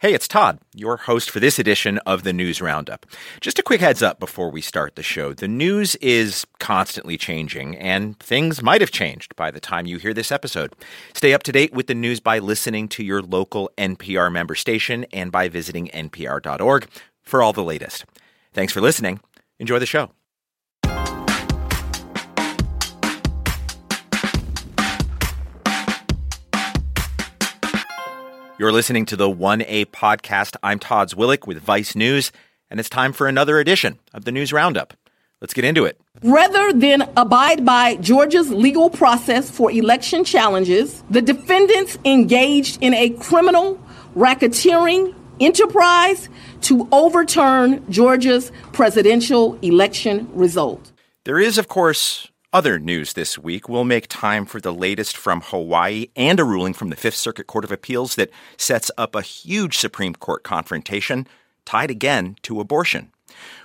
Hey, it's Todd, your host for this edition of the News Roundup. Just a quick heads up before we start the show. The news is constantly changing, and things might have changed by the time you hear this episode. Stay up to date with the news by listening to your local NPR member station and by visiting npr.org for all the latest. Thanks for listening. Enjoy the show. You're listening to the 1A podcast. I'm Todd Zwillich with Vice News, and it's time for another edition of the News Roundup. Let's get into it. Rather than abide by Georgia's legal process for election challenges, the defendants engaged in a criminal racketeering enterprise to overturn Georgia's presidential election result. There is, of course, other news this week, we'll make time for the latest from Hawaii and a ruling from the Fifth Circuit Court of Appeals that sets up a huge Supreme Court confrontation tied again to abortion.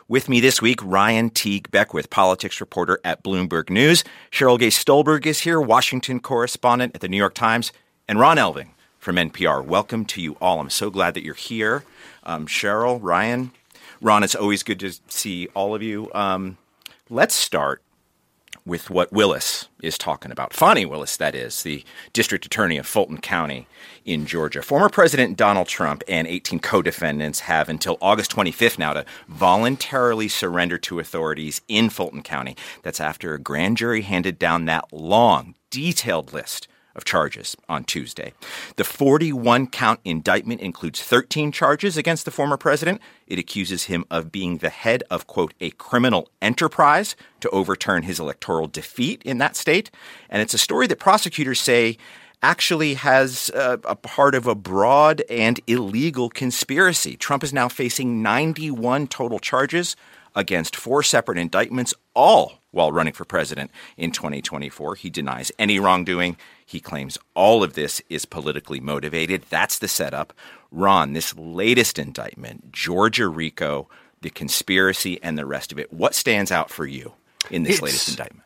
With me this week, Ryan Teague Beckwith, politics reporter at Bloomberg News. Cheryl Gay Stolberg is here, Washington correspondent at the New York Times, and Ron Elving from NPR. Welcome to you all. I'm so glad that you're here. Um, Cheryl, Ryan, Ron, it's always good to see all of you. Um, let's start with what Willis is talking about. Fani Willis, that is, the district attorney of Fulton County in Georgia. Former President Donald Trump and 18 co defendants have until August 25th now to voluntarily surrender to authorities in Fulton County. That's after a grand jury handed down that long, detailed list of charges on Tuesday. The 41 count indictment includes 13 charges against the former president. It accuses him of being the head of, quote, a criminal enterprise to overturn his electoral defeat in that state. And it's a story that prosecutors say actually has a, a, part of a broad and illegal conspiracy. Trump is now facing 91 total charges against four separate indictments, all while running for president in 2024. He denies any wrongdoing. He claims all of this is politically motivated. That's the setup. Ron, this latest indictment, Georgia RICO, the conspiracy, and the rest of it, what stands out for you in this it's, latest indictment?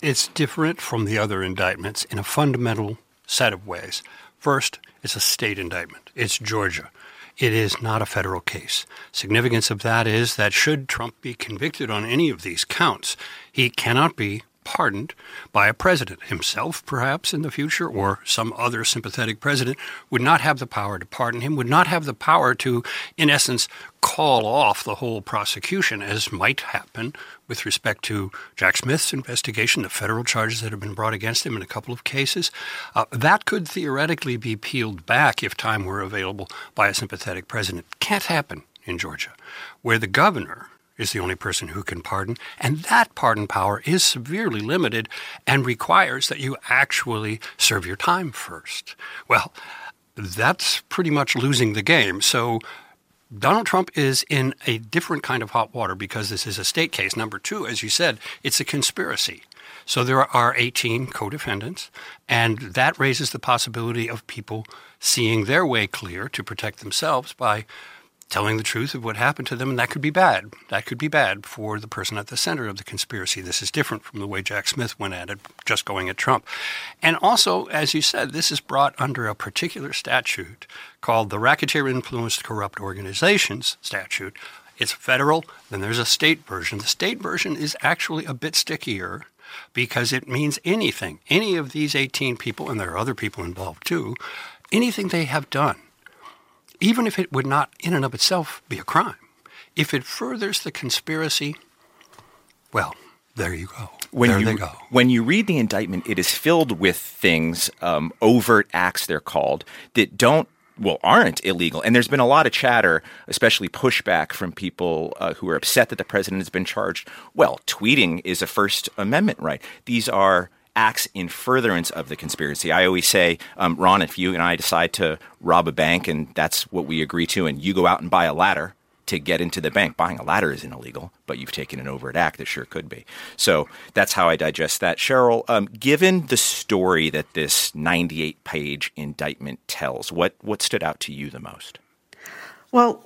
It's different from the other indictments in a fundamental set of ways. First, it's a state indictment. It's Georgia. It is not a federal case. Significance of that is that should Trump be convicted on any of these counts, he cannot be pardoned by a president. Himself, perhaps, in the future, or some other sympathetic president, would not have the power to pardon him, would not have the power to, in essence, call off the whole prosecution, as might happen with respect to Jack Smith's investigation, the federal charges that have been brought against him in a couple of cases. Uh, that could theoretically be peeled back if time were available by a sympathetic president. Can't happen in Georgia, where the governor is the only person who can pardon. And that pardon power is severely limited and requires that you actually serve your time first. Well, that's pretty much losing the game. So Donald Trump is in a different kind of hot water because this is a state case. Number two, as you said, it's a conspiracy. So there are 18 co defendants, and that raises the possibility of people seeing their way clear to protect themselves by telling the truth of what happened to them, and that could be bad. That could be bad for the person at the center of the conspiracy. This is different from the way Jack Smith went at it, just going at Trump. And also, as you said, this is brought under a particular statute called the Racketeer Influenced Corrupt Organizations Statute. It's federal, then there's a state version. The state version is actually a bit stickier because it means anything. Any of these 18 people, and there are other people involved too, anything they have done even if it would not in and of itself be a crime, if it furthers the conspiracy, well, there you go. When there you, they go. When you read the indictment, it is filled with things, um, overt acts they're called, that don't well, aren't illegal. And there's been a lot of chatter, especially pushback from people uh, who are upset that the president has been charged. Well, tweeting is a First Amendment right. These are acts in furtherance of the conspiracy. I always say, um, Ron, if you and I decide to rob a bank and that's what we agree to, and you go out and buy a ladder to get into the bank. Buying a ladder isn't illegal, but you've taken an overt act that sure could be. So that's how I digest that. Cheryl, um, given the story that this 98 page indictment tells, what, what stood out to you the most? Well,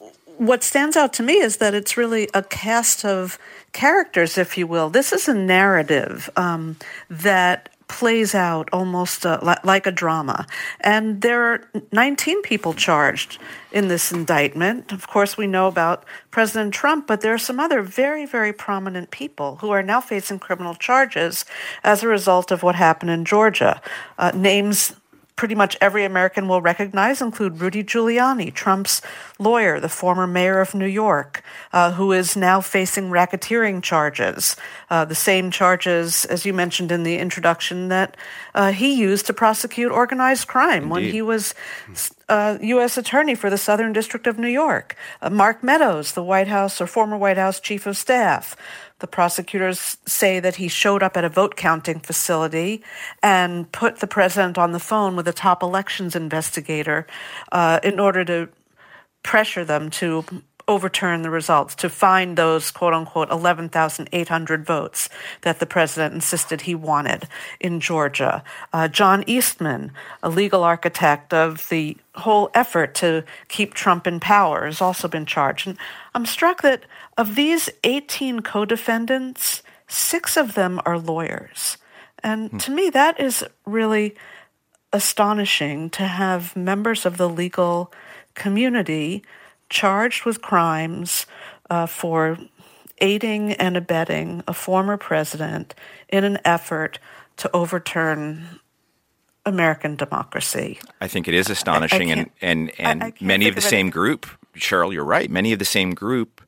what stands out to me is that it's really a cast of characters, if you will. This is a narrative um, that plays out almost uh, like a drama. And there are 19 people charged in this indictment. Of course, we know about President Trump, but there are some other very, very prominent people who are now facing criminal charges as a result of what happened in Georgia. Uh, names pretty much every American will recognize include Rudy Giuliani, Trump's lawyer, the former mayor of New York, uh, who is now facing racketeering charges, uh, the same charges, as you mentioned in the introduction, that uh, he used to prosecute organized crime Indeed. when he was U.S. Uh, attorney for the Southern District of New York. Uh, Mark Meadows, the White House or former White House chief of staff, the prosecutors say that he showed up at a vote counting facility and put the president on the phone with a top elections investigator uh, in order to pressure them to overturn the results, to find those quote unquote 11,800 votes that the president insisted he wanted in Georgia. Uh, John Eastman, a legal architect of the whole effort to keep Trump in power, has also been charged. And I'm struck that of these 18 co defendants, six of them are lawyers. And hmm. to me, that is really astonishing to have members of the legal community charged with crimes uh, for aiding and abetting a former president in an effort to overturn American democracy. I think it is astonishing, I, I and and and many of the same group. Cheryl, you're right. Many of the same group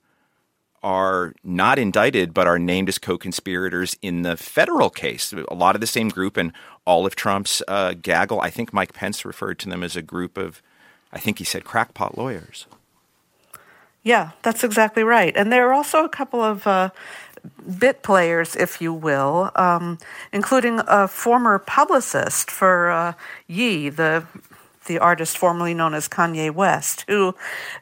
are not indicted but are named as co-conspirators in the federal case. A lot of the same group and all of Trump's uh, gaggle. I think Mike Pence referred to them as a group of, I think he said crackpot lawyers. Yeah, that's exactly right. And there are also a couple of uh, bit players, if you will, um, including a former publicist for uh, Ye, the the artist formerly known as Kanye West, who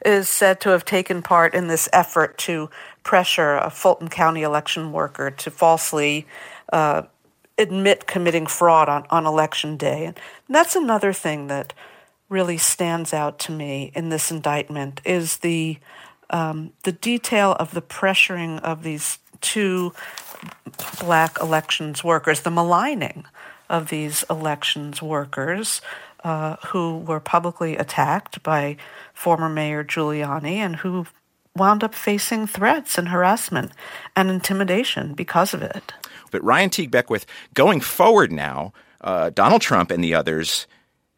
is said to have taken part in this effort to pressure a Fulton County election worker to falsely uh, admit committing fraud on, on election day. And that's another thing that really stands out to me in this indictment is the um, the detail of the pressuring of these two black elections workers, the maligning of these elections workers, uh, who were publicly attacked by former Mayor Giuliani and who wound up facing threats and harassment and intimidation because of it. But Ryan Teague Beckwith, going forward now, uh, Donald Trump and the others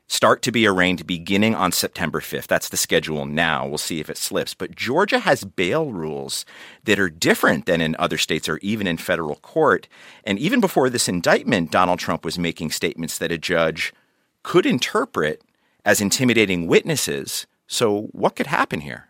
start to be arraigned beginning on September 5th. That's the schedule now. We'll see if it slips. But Georgia has bail rules that are different than in other states or even in federal court. And even before this indictment, Donald Trump was making statements that a judge could interpret as intimidating witnesses. So, what could happen here?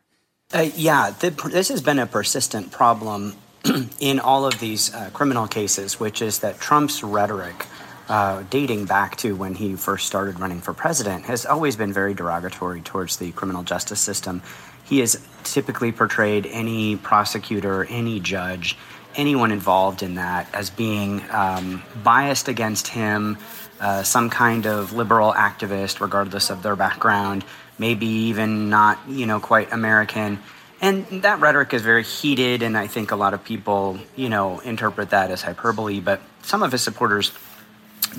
Uh, yeah, the, this has been a persistent problem in all of these uh, criminal cases, which is that Trump's rhetoric, uh, dating back to when he first started running for president, has always been very derogatory towards the criminal justice system. He has typically portrayed any prosecutor, any judge, anyone involved in that as being um, biased against him, uh, some kind of liberal activist, regardless of their background, maybe even not, you know, quite American. And that rhetoric is very heated, and I think a lot of people, you know, interpret that as hyperbole, but some of his supporters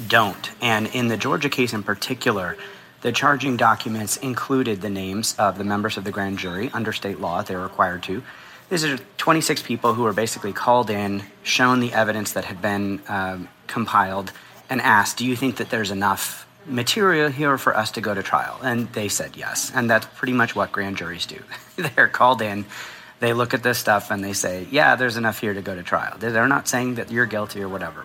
don't. And in the Georgia case in particular, the charging documents included the names of the members of the grand jury under state law, they're required to. These are 26 people who were basically called in, shown the evidence that had been um, compiled, and asked, Do you think that there's enough material here for us to go to trial? And they said yes. And that's pretty much what grand juries do. They're called in, they look at this stuff, and they say, Yeah, there's enough here to go to trial. They're not saying that you're guilty or whatever.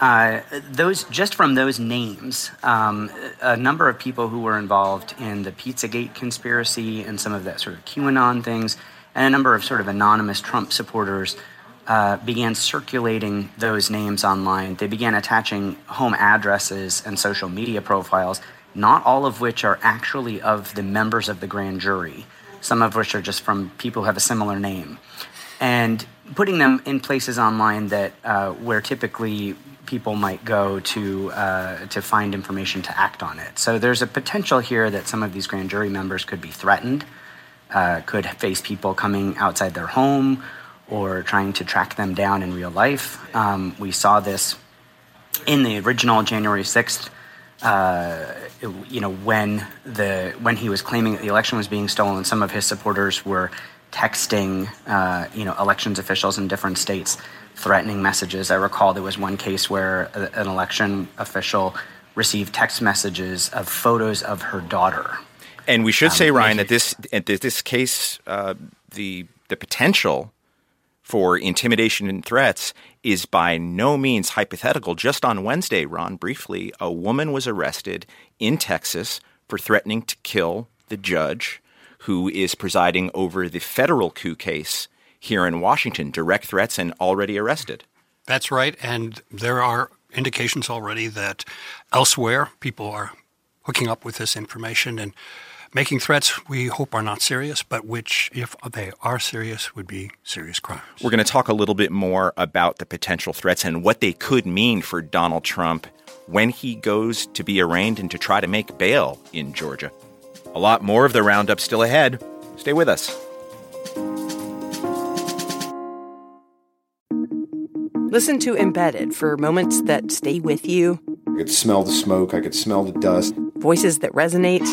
Uh, those just from those names, um, a number of people who were involved in the Pizzagate conspiracy and some of that sort of QAnon things, and a number of sort of anonymous Trump supporters uh, began circulating those names online. They began attaching home addresses and social media profiles, not all of which are actually of the members of the grand jury. some of which are just from people who have a similar name, and putting them in places online that uh, where typically people might go to uh, to find information to act on it. So there's a potential here that some of these grand jury members could be threatened, uh, could face people coming outside their home or trying to track them down in real life. Um, we saw this in the original January 6th, uh, you know, when the when he was claiming that the election was being stolen, some of his supporters were texting, uh, you know, elections officials in different states, threatening messages. I recall there was one case where a, an election official received text messages of photos of her daughter. And we should um, say, Ryan, that this that this case, uh, the the potential for intimidation and threats is by no means hypothetical. Just on Wednesday, Ron, briefly, a woman was arrested in Texas for threatening to kill the judge who is presiding over the federal coup case here in Washington. Direct threats and already arrested. That's right. And there are indications already that elsewhere people are hooking up with this information and making threats we hope are not serious, but which, if they are serious, would be serious crimes. We're going to talk a little bit more about the potential threats and what they could mean for Donald Trump when he goes to be arraigned and to try to make bail in Georgia. A lot more of the roundup still ahead. Stay with us. Listen to Embedded for moments that stay with you. I could smell the smoke, I could smell the dust. Voices that resonate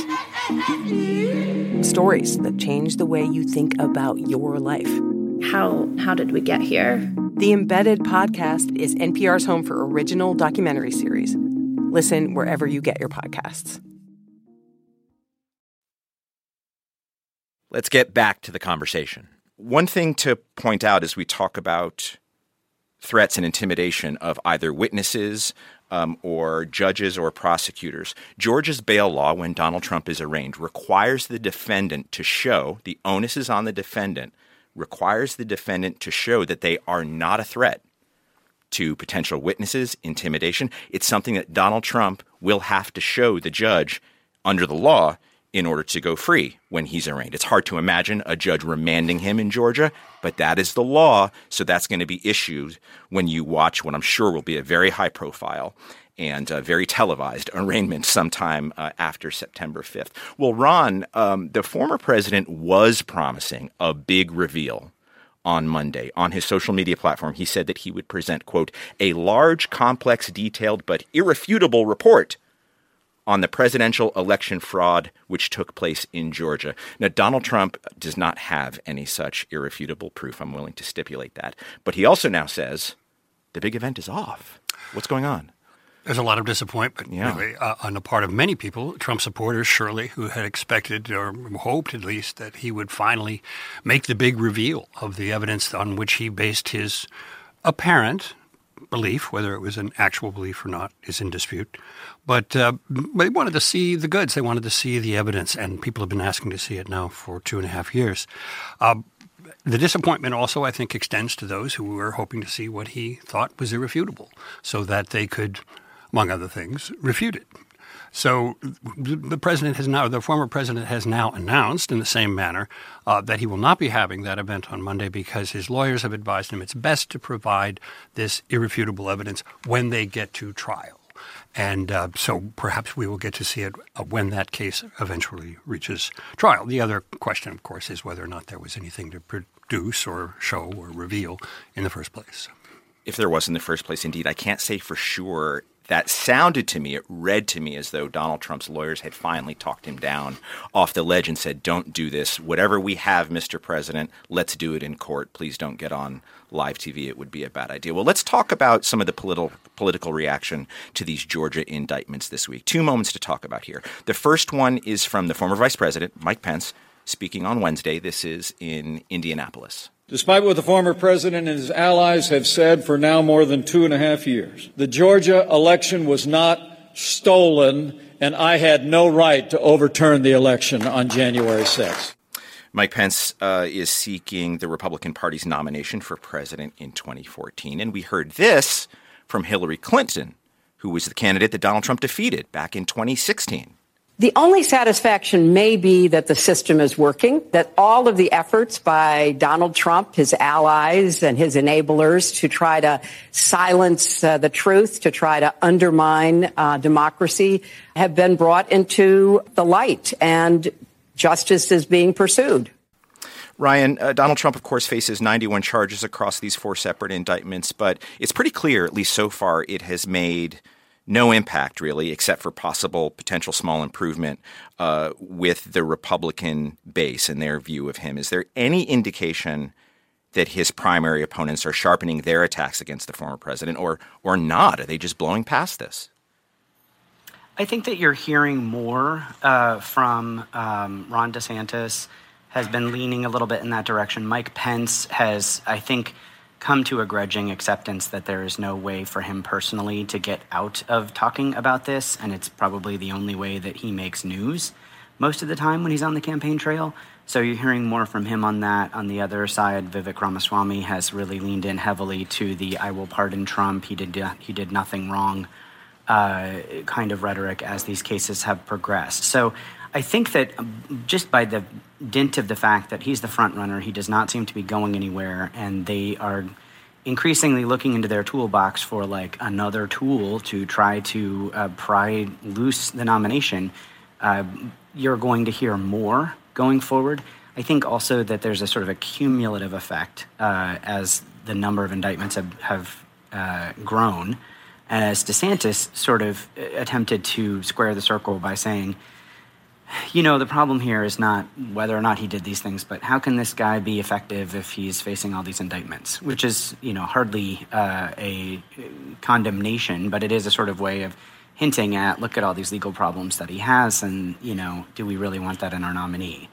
stories that change the way you think about your life. How how did we get here? The Embedded podcast is NPR's home for original documentary series. Listen wherever you get your podcasts. Let's get back to the conversation. One thing to point out as we talk about threats and intimidation of either witnesses um, or judges or prosecutors. Georgia's bail law, when Donald Trump is arraigned, requires the defendant to show the onus is on the defendant, requires the defendant to show that they are not a threat to potential witnesses, intimidation. It's something that Donald Trump will have to show the judge under the law in order to go free when he's arraigned. It's hard to imagine a judge remanding him in Georgia, but that is the law. So that's going to be issued when you watch what I'm sure will be a very high profile and very televised arraignment sometime uh, after September 5th. Well, Ron, um, the former president was promising a big reveal on Monday. On his social media platform, he said that he would present, quote, a large, complex, detailed, but irrefutable report on the presidential election fraud which took place in Georgia. Now, Donald Trump does not have any such irrefutable proof. I'm willing to stipulate that. But he also now says the big event is off. What's going on? There's a lot of disappointment yeah. really, uh, on the part of many people, Trump supporters, surely, who had expected or hoped at least that he would finally make the big reveal of the evidence on which he based his apparent belief, whether it was an actual belief or not, is in dispute. But uh, they wanted to see the goods. They wanted to see the evidence, and people have been asking to see it now for two and a half years. Uh, the disappointment also, I think, extends to those who were hoping to see what he thought was irrefutable, so that they could, among other things, refute it. So the president has now, the former president has now announced in the same manner uh, that he will not be having that event on Monday because his lawyers have advised him it's best to provide this irrefutable evidence when they get to trial. And uh, so perhaps we will get to see it uh, when that case eventually reaches trial. The other question, of course, is whether or not there was anything to produce or show or reveal in the first place. If there was in the first place, indeed, I can't say for sure that sounded to me, it read to me as though Donald Trump's lawyers had finally talked him down off the ledge and said, Don't do this. Whatever we have, Mr. President, let's do it in court. Please don't get on live TV. It would be a bad idea. Well, let's talk about some of the political political reaction to these Georgia indictments this week. Two moments to talk about here. The first one is from the former Vice President, Mike Pence, speaking on Wednesday. This is in Indianapolis. Despite what the former president and his allies have said for now more than two and a half years, the Georgia election was not stolen, and I had no right to overturn the election on January 6th. Mike Pence uh, is seeking the Republican Party's nomination for president in 2014. And we heard this from Hillary Clinton, who was the candidate that Donald Trump defeated back in 2016. The only satisfaction may be that the system is working, that all of the efforts by Donald Trump, his allies, and his enablers to try to silence uh, the truth, to try to undermine uh, democracy, have been brought into the light, and justice is being pursued. Ryan, uh, Donald Trump, of course, faces 91 charges across these four separate indictments, but it's pretty clear, at least so far, it has made no impact really, except for possible potential small improvement uh, with the Republican base and their view of him. Is there any indication that his primary opponents are sharpening their attacks against the former president, or or not? Are they just blowing past this? I think that you're hearing more uh, from um, Ron DeSantis has been leaning a little bit in that direction. Mike Pence has, I think come to a grudging acceptance that there is no way for him personally to get out of talking about this, and it's probably the only way that he makes news most of the time when he's on the campaign trail. So you're hearing more from him on that. On the other side, Vivek Ramaswamy has really leaned in heavily to the "I will pardon Trump. He did he did nothing wrong" uh, kind of rhetoric as these cases have progressed. So I think that just by the dint of the fact that he's the front runner, he does not seem to be going anywhere, and they are increasingly looking into their toolbox for like another tool to try to uh, pry loose the nomination. Uh, you're going to hear more going forward. I think also that there's a sort of a cumulative effect uh, as the number of indictments have, have uh, grown, as DeSantis sort of uh, attempted to square the circle by saying you know, the problem here is not whether or not he did these things, but how can this guy be effective if he's facing all these indictments? Which is, you know, hardly uh, a condemnation, but it is a sort of way of hinting at look at all these legal problems that he has, and, you know, do we really want that in our nominee?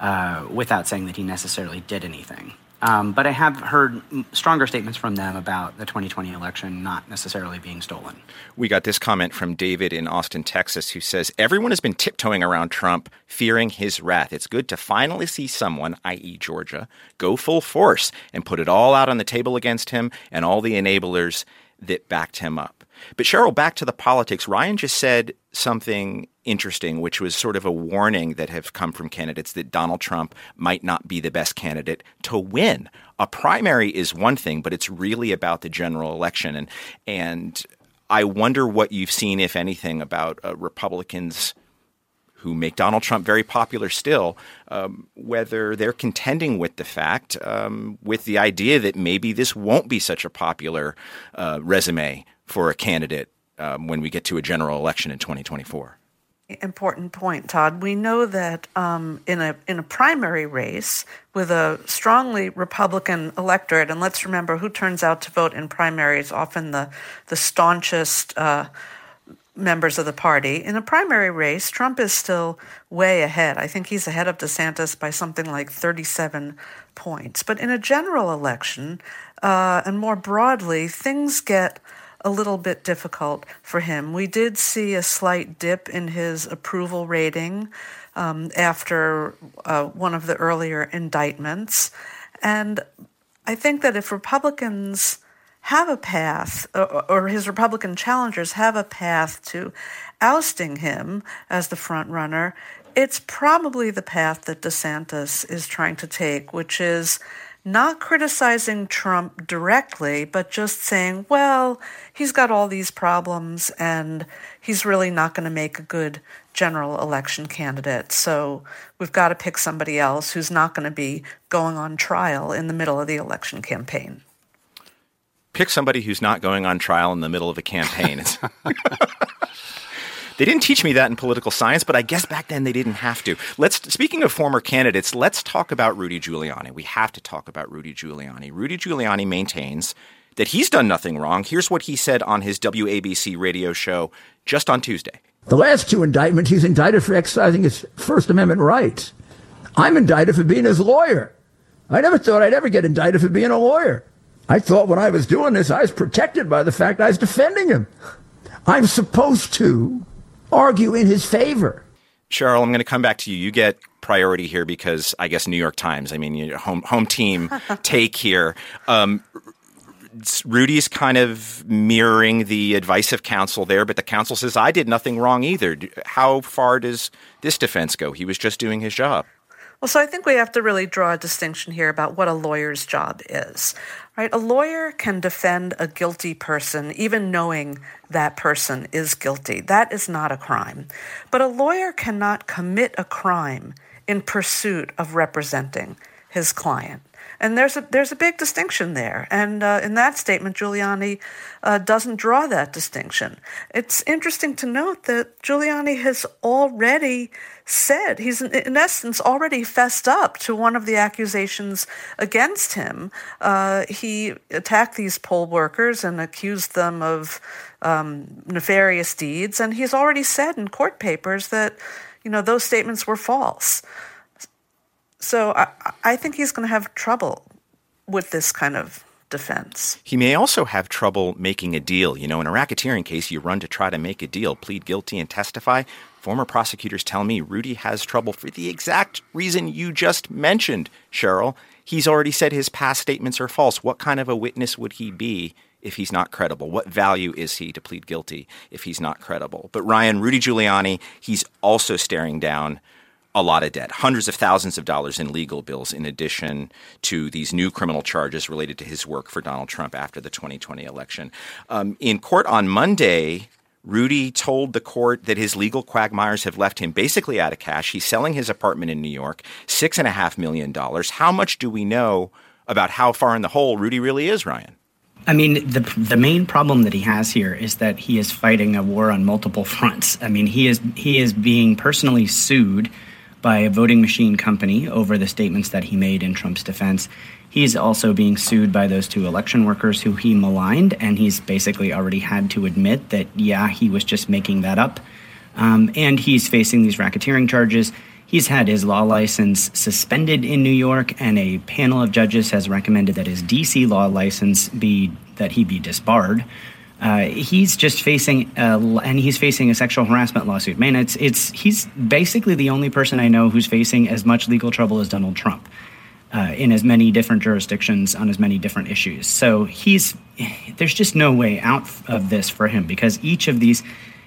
Uh, without saying that he necessarily did anything. Um, but I have heard stronger statements from them about the 2020 election not necessarily being stolen. We got this comment from David in Austin, Texas, who says Everyone has been tiptoeing around Trump, fearing his wrath. It's good to finally see someone, i.e., Georgia, go full force and put it all out on the table against him and all the enablers that backed him up. But Cheryl, back to the politics. Ryan just said something interesting, which was sort of a warning that have come from candidates that Donald Trump might not be the best candidate to win. A primary is one thing, but it's really about the general election, and and I wonder what you've seen, if anything, about uh, Republicans who make Donald Trump very popular still, um, whether they're contending with the fact, um, with the idea that maybe this won't be such a popular uh, resume for a candidate um, when we get to a general election in 2024 important point, Todd. We know that um, in a in a primary race with a strongly Republican electorate, and let's remember who turns out to vote in primaries, often the the staunchest uh, members of the party. In a primary race, Trump is still way ahead. I think he's ahead of DeSantis by something like 37 points. But in a general election, uh, and more broadly, things get a little bit difficult for him. We did see a slight dip in his approval rating um, after uh, one of the earlier indictments. And I think that if Republicans have a path, or, or his Republican challengers have a path to ousting him as the front runner, it's probably the path that DeSantis is trying to take, which is not criticizing Trump directly, but just saying, well, he's got all these problems and he's really not going to make a good general election candidate. So we've got to pick somebody else who's not going to be going on trial in the middle of the election campaign. Pick somebody who's not going on trial in the middle of a campaign. They didn't teach me that in political science, but I guess back then they didn't have to. Let's speaking of former candidates, let's talk about Rudy Giuliani. We have to talk about Rudy Giuliani. Rudy Giuliani maintains that he's done nothing wrong. Here's what he said on his WABC radio show just on Tuesday. The last two indictments, he's indicted for exercising his First Amendment rights. I'm indicted for being his lawyer. I never thought I'd ever get indicted for being a lawyer. I thought when I was doing this, I was protected by the fact I was defending him. I'm supposed to argue in his favor. Cheryl, I'm going to come back to you. You get priority here because I guess New York Times. I mean, home home team take here. Um, Rudy's kind of mirroring the advice of counsel there, but the counsel says, I did nothing wrong either. How far does this defense go? He was just doing his job. Well, so I think we have to really draw a distinction here about what a lawyer's job is. Right? A lawyer can defend a guilty person even knowing that person is guilty. That is not a crime. But a lawyer cannot commit a crime in pursuit of representing his client. And there's a there's a big distinction there, and uh, in that statement, Giuliani uh, doesn't draw that distinction. It's interesting to note that Giuliani has already said he's in, essence already fessed up to one of the accusations against him. Uh, he attacked these poll workers and accused them of um, nefarious deeds, and he's already said in court papers that you know those statements were false. So I, I think he's going to have trouble with this kind of defense. He may also have trouble making a deal. You know, in a racketeering case, you run to try to make a deal, plead guilty, and testify. Former prosecutors tell me Rudy has trouble for the exact reason you just mentioned, Cheryl. He's already said his past statements are false. What kind of a witness would he be if he's not credible? What value is he to plead guilty if he's not credible? But Ryan, Rudy Giuliani, he's also staring down a lot of debt, hundreds of thousands of dollars in legal bills, in addition to these new criminal charges related to his work for Donald Trump after the 2020 election. Um, in court on Monday, Rudy told the court that his legal quagmires have left him basically out of cash. He's selling his apartment in New York, six and a half million dollars. How much do we know about how far in the hole Rudy really is, Ryan? I mean, the the main problem that he has here is that he is fighting a war on multiple fronts. I mean, he is he is being personally sued by a voting machine company over the statements that he made in Trump's defense. He's also being sued by those two election workers who he maligned, and he's basically already had to admit that, yeah, he was just making that up. Um, and he's facing these racketeering charges. He's had his law license suspended in New York, and a panel of judges has recommended that his DC law license be that he be disbarred. Uh, he's just facing, a, and he's facing a sexual harassment lawsuit. Man, it's it's he's basically the only person I know who's facing as much legal trouble as Donald Trump. Uh, in as many different jurisdictions on as many different issues. So he's there's just no way out of this for him because each of these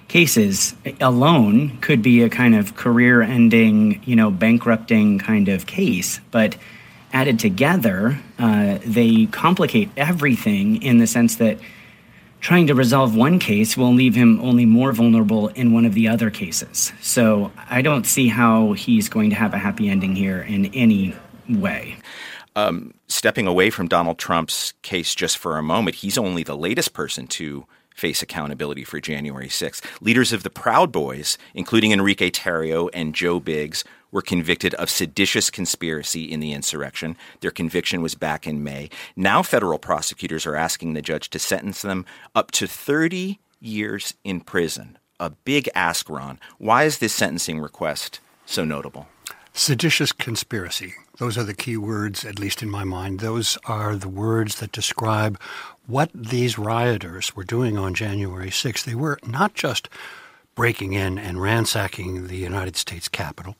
cases alone could be a kind of career-ending, you know, bankrupting kind of case, but added together, uh, they complicate everything in the sense that trying to resolve one case will leave him only more vulnerable in one of the other cases. So I don't see how he's going to have a happy ending here in any way. Um, stepping away from Donald Trump's case just for a moment, he's only the latest person to face accountability for January 6th. Leaders of the Proud Boys, including Enrique Tarrio and Joe Biggs, were convicted of seditious conspiracy in the insurrection. Their conviction was back in May. Now, federal prosecutors are asking the judge to sentence them up to 30 years in prison. A big ask, Ron. Why is this sentencing request so notable? Seditious conspiracy. Those are the key words, at least in my mind. Those are the words that describe what these rioters were doing on January 6th. They were not just breaking in and ransacking the United States Capitol.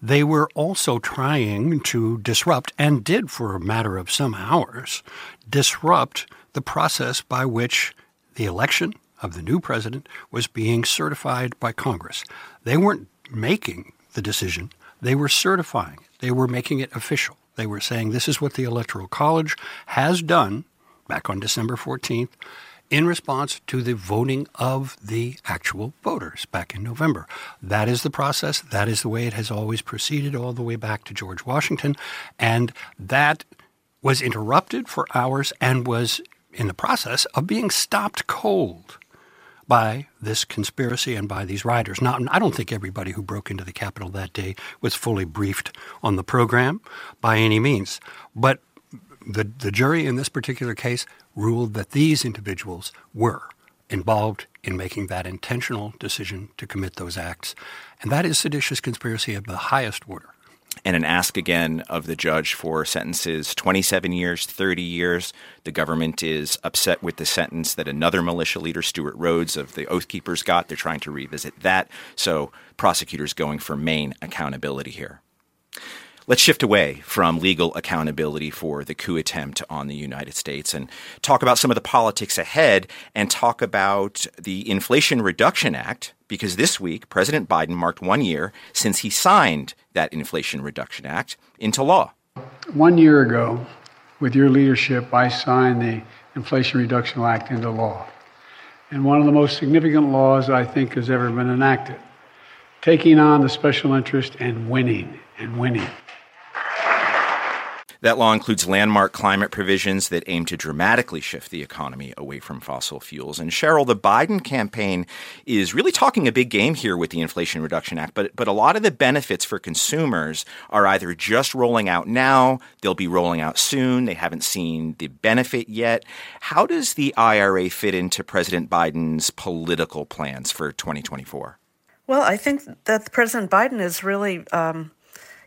They were also trying to disrupt, and did for a matter of some hours, disrupt the process by which the election of the new president was being certified by Congress. They weren't making the decision, they were certifying they were making it official. They were saying this is what the Electoral College has done back on December 14th in response to the voting of the actual voters back in November. That is the process. That is the way it has always proceeded all the way back to George Washington. And that was interrupted for hours and was in the process of being stopped cold by this conspiracy and by these rioters. Now, I don't think everybody who broke into the Capitol that day was fully briefed on the program by any means. But the, the jury in this particular case ruled that these individuals were involved in making that intentional decision to commit those acts. And that is seditious conspiracy of the highest order. And an ask again of the judge for sentences 27 years, 30 years. The government is upset with the sentence that another militia leader, Stewart Rhodes of the Oath Keepers, got. They're trying to revisit that. So prosecutors going for main accountability here. Let's shift away from legal accountability for the coup attempt on the United States and talk about some of the politics ahead and talk about the Inflation Reduction Act, because this week President Biden marked one year since he signed that Inflation Reduction Act into law. One year ago, with your leadership, I signed the Inflation Reduction Act into law. And one of the most significant laws I think has ever been enacted. Taking on the special interest and winning and winning. That law includes landmark climate provisions that aim to dramatically shift the economy away from fossil fuels. And Cheryl, the Biden campaign is really talking a big game here with the Inflation Reduction Act, but, but a lot of the benefits for consumers are either just rolling out now, they'll be rolling out soon, they haven't seen the benefit yet. How does the IRA fit into President Biden's political plans for 2024? Well, I think that President Biden is really um,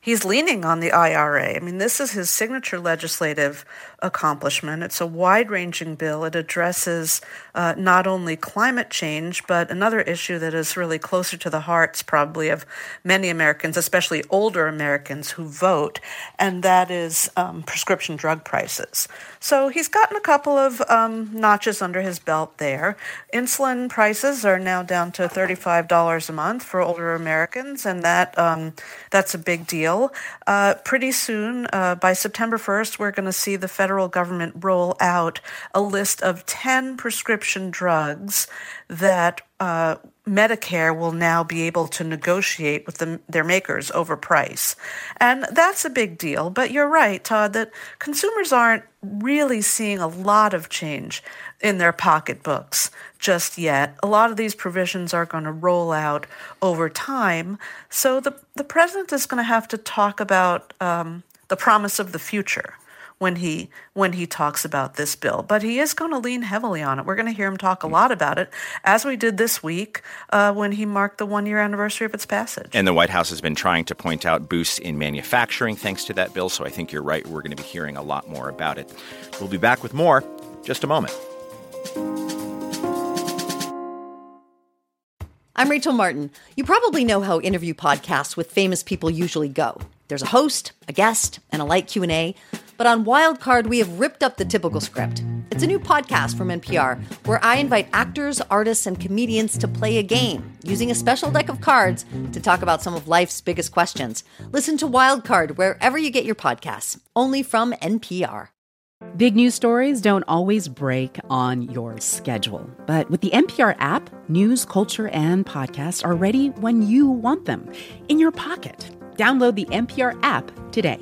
he's leaning on the IRA. I mean, this is his signature legislative accomplishment. It's a wide ranging bill. It addresses uh, not only climate change, but another issue that is really closer to the hearts, probably, of many Americans, especially older Americans who vote, and that is um, prescription drug prices. So he's gotten a couple of um, notches under his belt there. Insulin prices are now down to $35 a month for older Americans, and that um, that's a big deal. Uh, pretty soon, uh, by September 1st, we're going to see the federal government roll out a list of 10 prescription drugs that uh, Medicare will now be able to negotiate with the, their makers over price. And that's a big deal. But you're right, Todd, that consumers aren't really seeing a lot of change in their pocketbooks just yet. A lot of these provisions are going to roll out over time. So the, the president is going to have to talk about um, the promise of the future when he when he talks about this bill. But he is going to lean heavily on it. We're going to hear him talk a lot about it, as we did this week uh, when he marked the one year anniversary of its passage. And the White House has been trying to point out boosts in manufacturing thanks to that bill. So I think you're right. We're going to be hearing a lot more about it. We'll be back with more just a moment. I'm Rachel Martin. You probably know how interview podcasts with famous people usually go. There's a host, a guest, and a light Q&A. But on Wildcard, we have ripped up the typical script. It's a new podcast from NPR where I invite actors, artists, and comedians to play a game using a special deck of cards to talk about some of life's biggest questions. Listen to Wildcard wherever you get your podcasts, only from NPR. Big news stories don't always break on your schedule, but with the NPR app, news, culture, and podcasts are ready when you want them in your pocket. Download the NPR app today.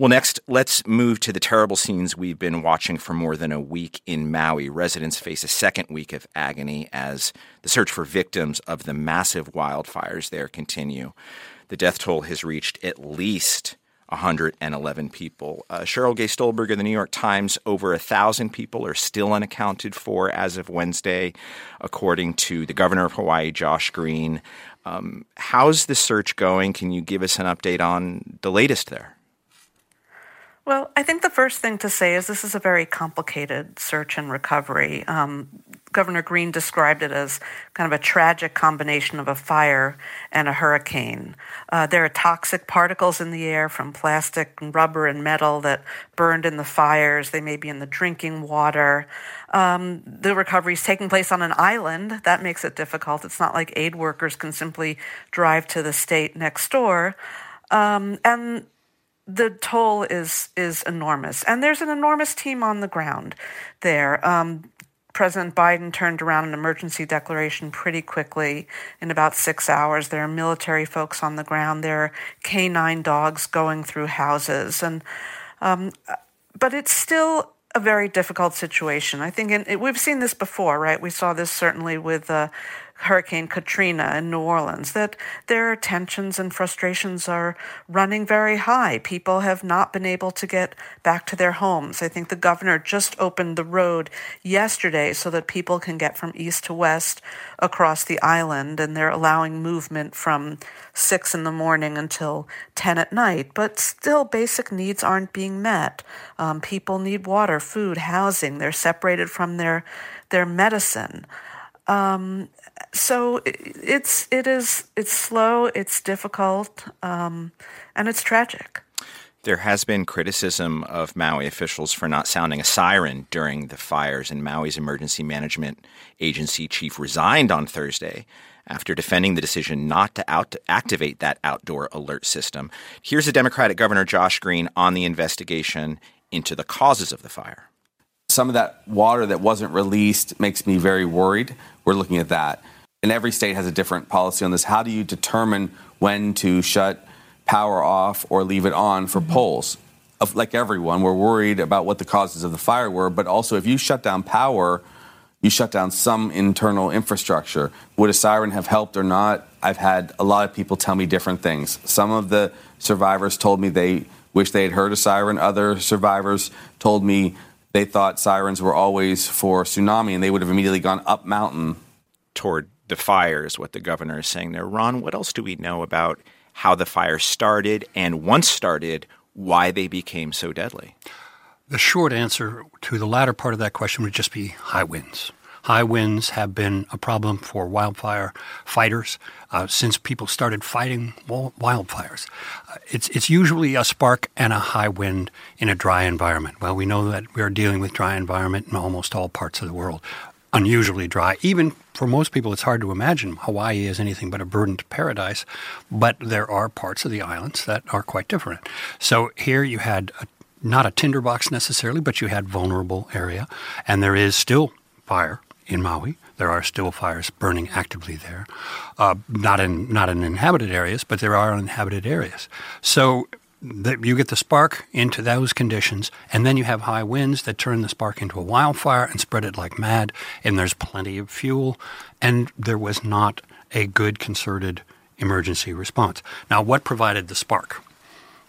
Well, next, let's move to the terrible scenes we've been watching for more than a week in Maui. Residents face a second week of agony as the search for victims of the massive wildfires there continue. The death toll has reached at least 111 people. Uh, Cheryl Gay Stolberg of the New York Times, over a thousand people are still unaccounted for as of Wednesday, according to the governor of Hawaii, Josh Green. Um, how's the search going? Can you give us an update on the latest there? Well, I think the first thing to say is this is a very complicated search and recovery. Um, Governor Green described it as kind of a tragic combination of a fire and a hurricane. Uh, there are toxic particles in the air from plastic and rubber and metal that burned in the fires. They may be in the drinking water. Um, the recovery is taking place on an island. That makes it difficult. It's not like aid workers can simply drive to the state next door. Um, and the toll is is enormous, and there's an enormous team on the ground there. Um, President Biden turned around an emergency declaration pretty quickly in about six hours. There are military folks on the ground. There are canine dogs going through houses, and um, but it's still a very difficult situation. I think in, it, we've seen this before, right? We saw this certainly with uh, Hurricane Katrina in New Orleans, that their tensions and frustrations are running very high. People have not been able to get back to their homes. I think the governor just opened the road yesterday so that people can get from east to west across the island, and they're allowing movement from six in the morning until 10 at night. But still, basic needs aren't being met. Um, people need water, food, housing. They're separated from their, their medicine. Um, so it's it is it's slow, it's difficult, um, and it's tragic. There has been criticism of Maui officials for not sounding a siren during the fires, and Maui's emergency management agency chief resigned on Thursday after defending the decision not to out- activate that outdoor alert system. Here's a Democratic Governor Josh Green on the investigation into the causes of the fire. Some of that water that wasn't released makes me very worried. We're looking at that and every state has a different policy on this. How do you determine when to shut power off or leave it on for mm-hmm. poles? Of, like everyone, we're worried about what the causes of the fire were, but also if you shut down power, you shut down some internal infrastructure. Would a siren have helped or not? I've had a lot of people tell me different things. Some of the survivors told me they wish they had heard a siren. Other survivors told me they thought sirens were always for tsunami and they would have immediately gone up mountain toward the fires, what the governor is saying there. Ron, what else do we know about how the fire started and once started, why they became so deadly? The short answer to the latter part of that question would just be high winds. High winds have been a problem for wildfire fighters uh, since people started fighting wildfires. Uh, it's, it's usually a spark and a high wind in a dry environment. Well, we know that we are dealing with dry environment in almost all parts of the world unusually dry. Even for most people, it's hard to imagine Hawaii is anything but a verdant paradise, but there are parts of the islands that are quite different. So here you had a, not a tinderbox necessarily, but you had vulnerable area, and there is still fire in Maui. There are still fires burning actively there, uh, not in not in inhabited areas, but there are uninhabited areas. So you get the spark into those conditions, and then you have high winds that turn the spark into a wildfire and spread it like mad, and there's plenty of fuel, and there was not a good concerted emergency response. Now, what provided the spark?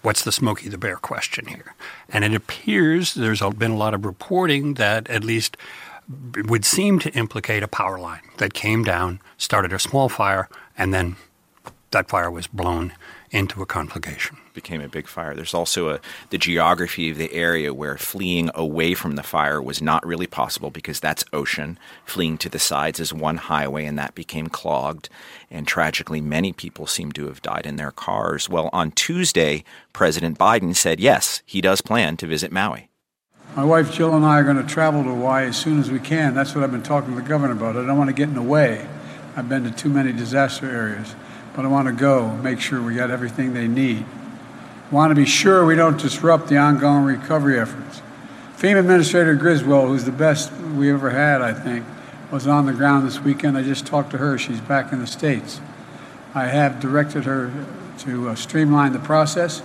What's the Smokey the Bear question here? And it appears there's been a lot of reporting that at least would seem to implicate a power line that came down, started a small fire, and then that fire was blown into a conflagration. Became a big fire. There's also a, the geography of the area where fleeing away from the fire was not really possible because that's ocean. Fleeing to the sides is one highway, and that became clogged. And tragically, many people seem to have died in their cars. Well, on Tuesday, President Biden said yes, he does plan to visit Maui. My wife Jill and I are going to travel to Hawaii as soon as we can. That's what I've been talking to the governor about. I don't want to get in the way. I've been to too many disaster areas but I want to go make sure we got everything they need. I want to be sure we don't disrupt the ongoing recovery efforts. FEMA Administrator Criswell, who's the best we ever had, I think, was on the ground this weekend. I just talked to her. She's back in the States. I have directed her to uh, streamline the process.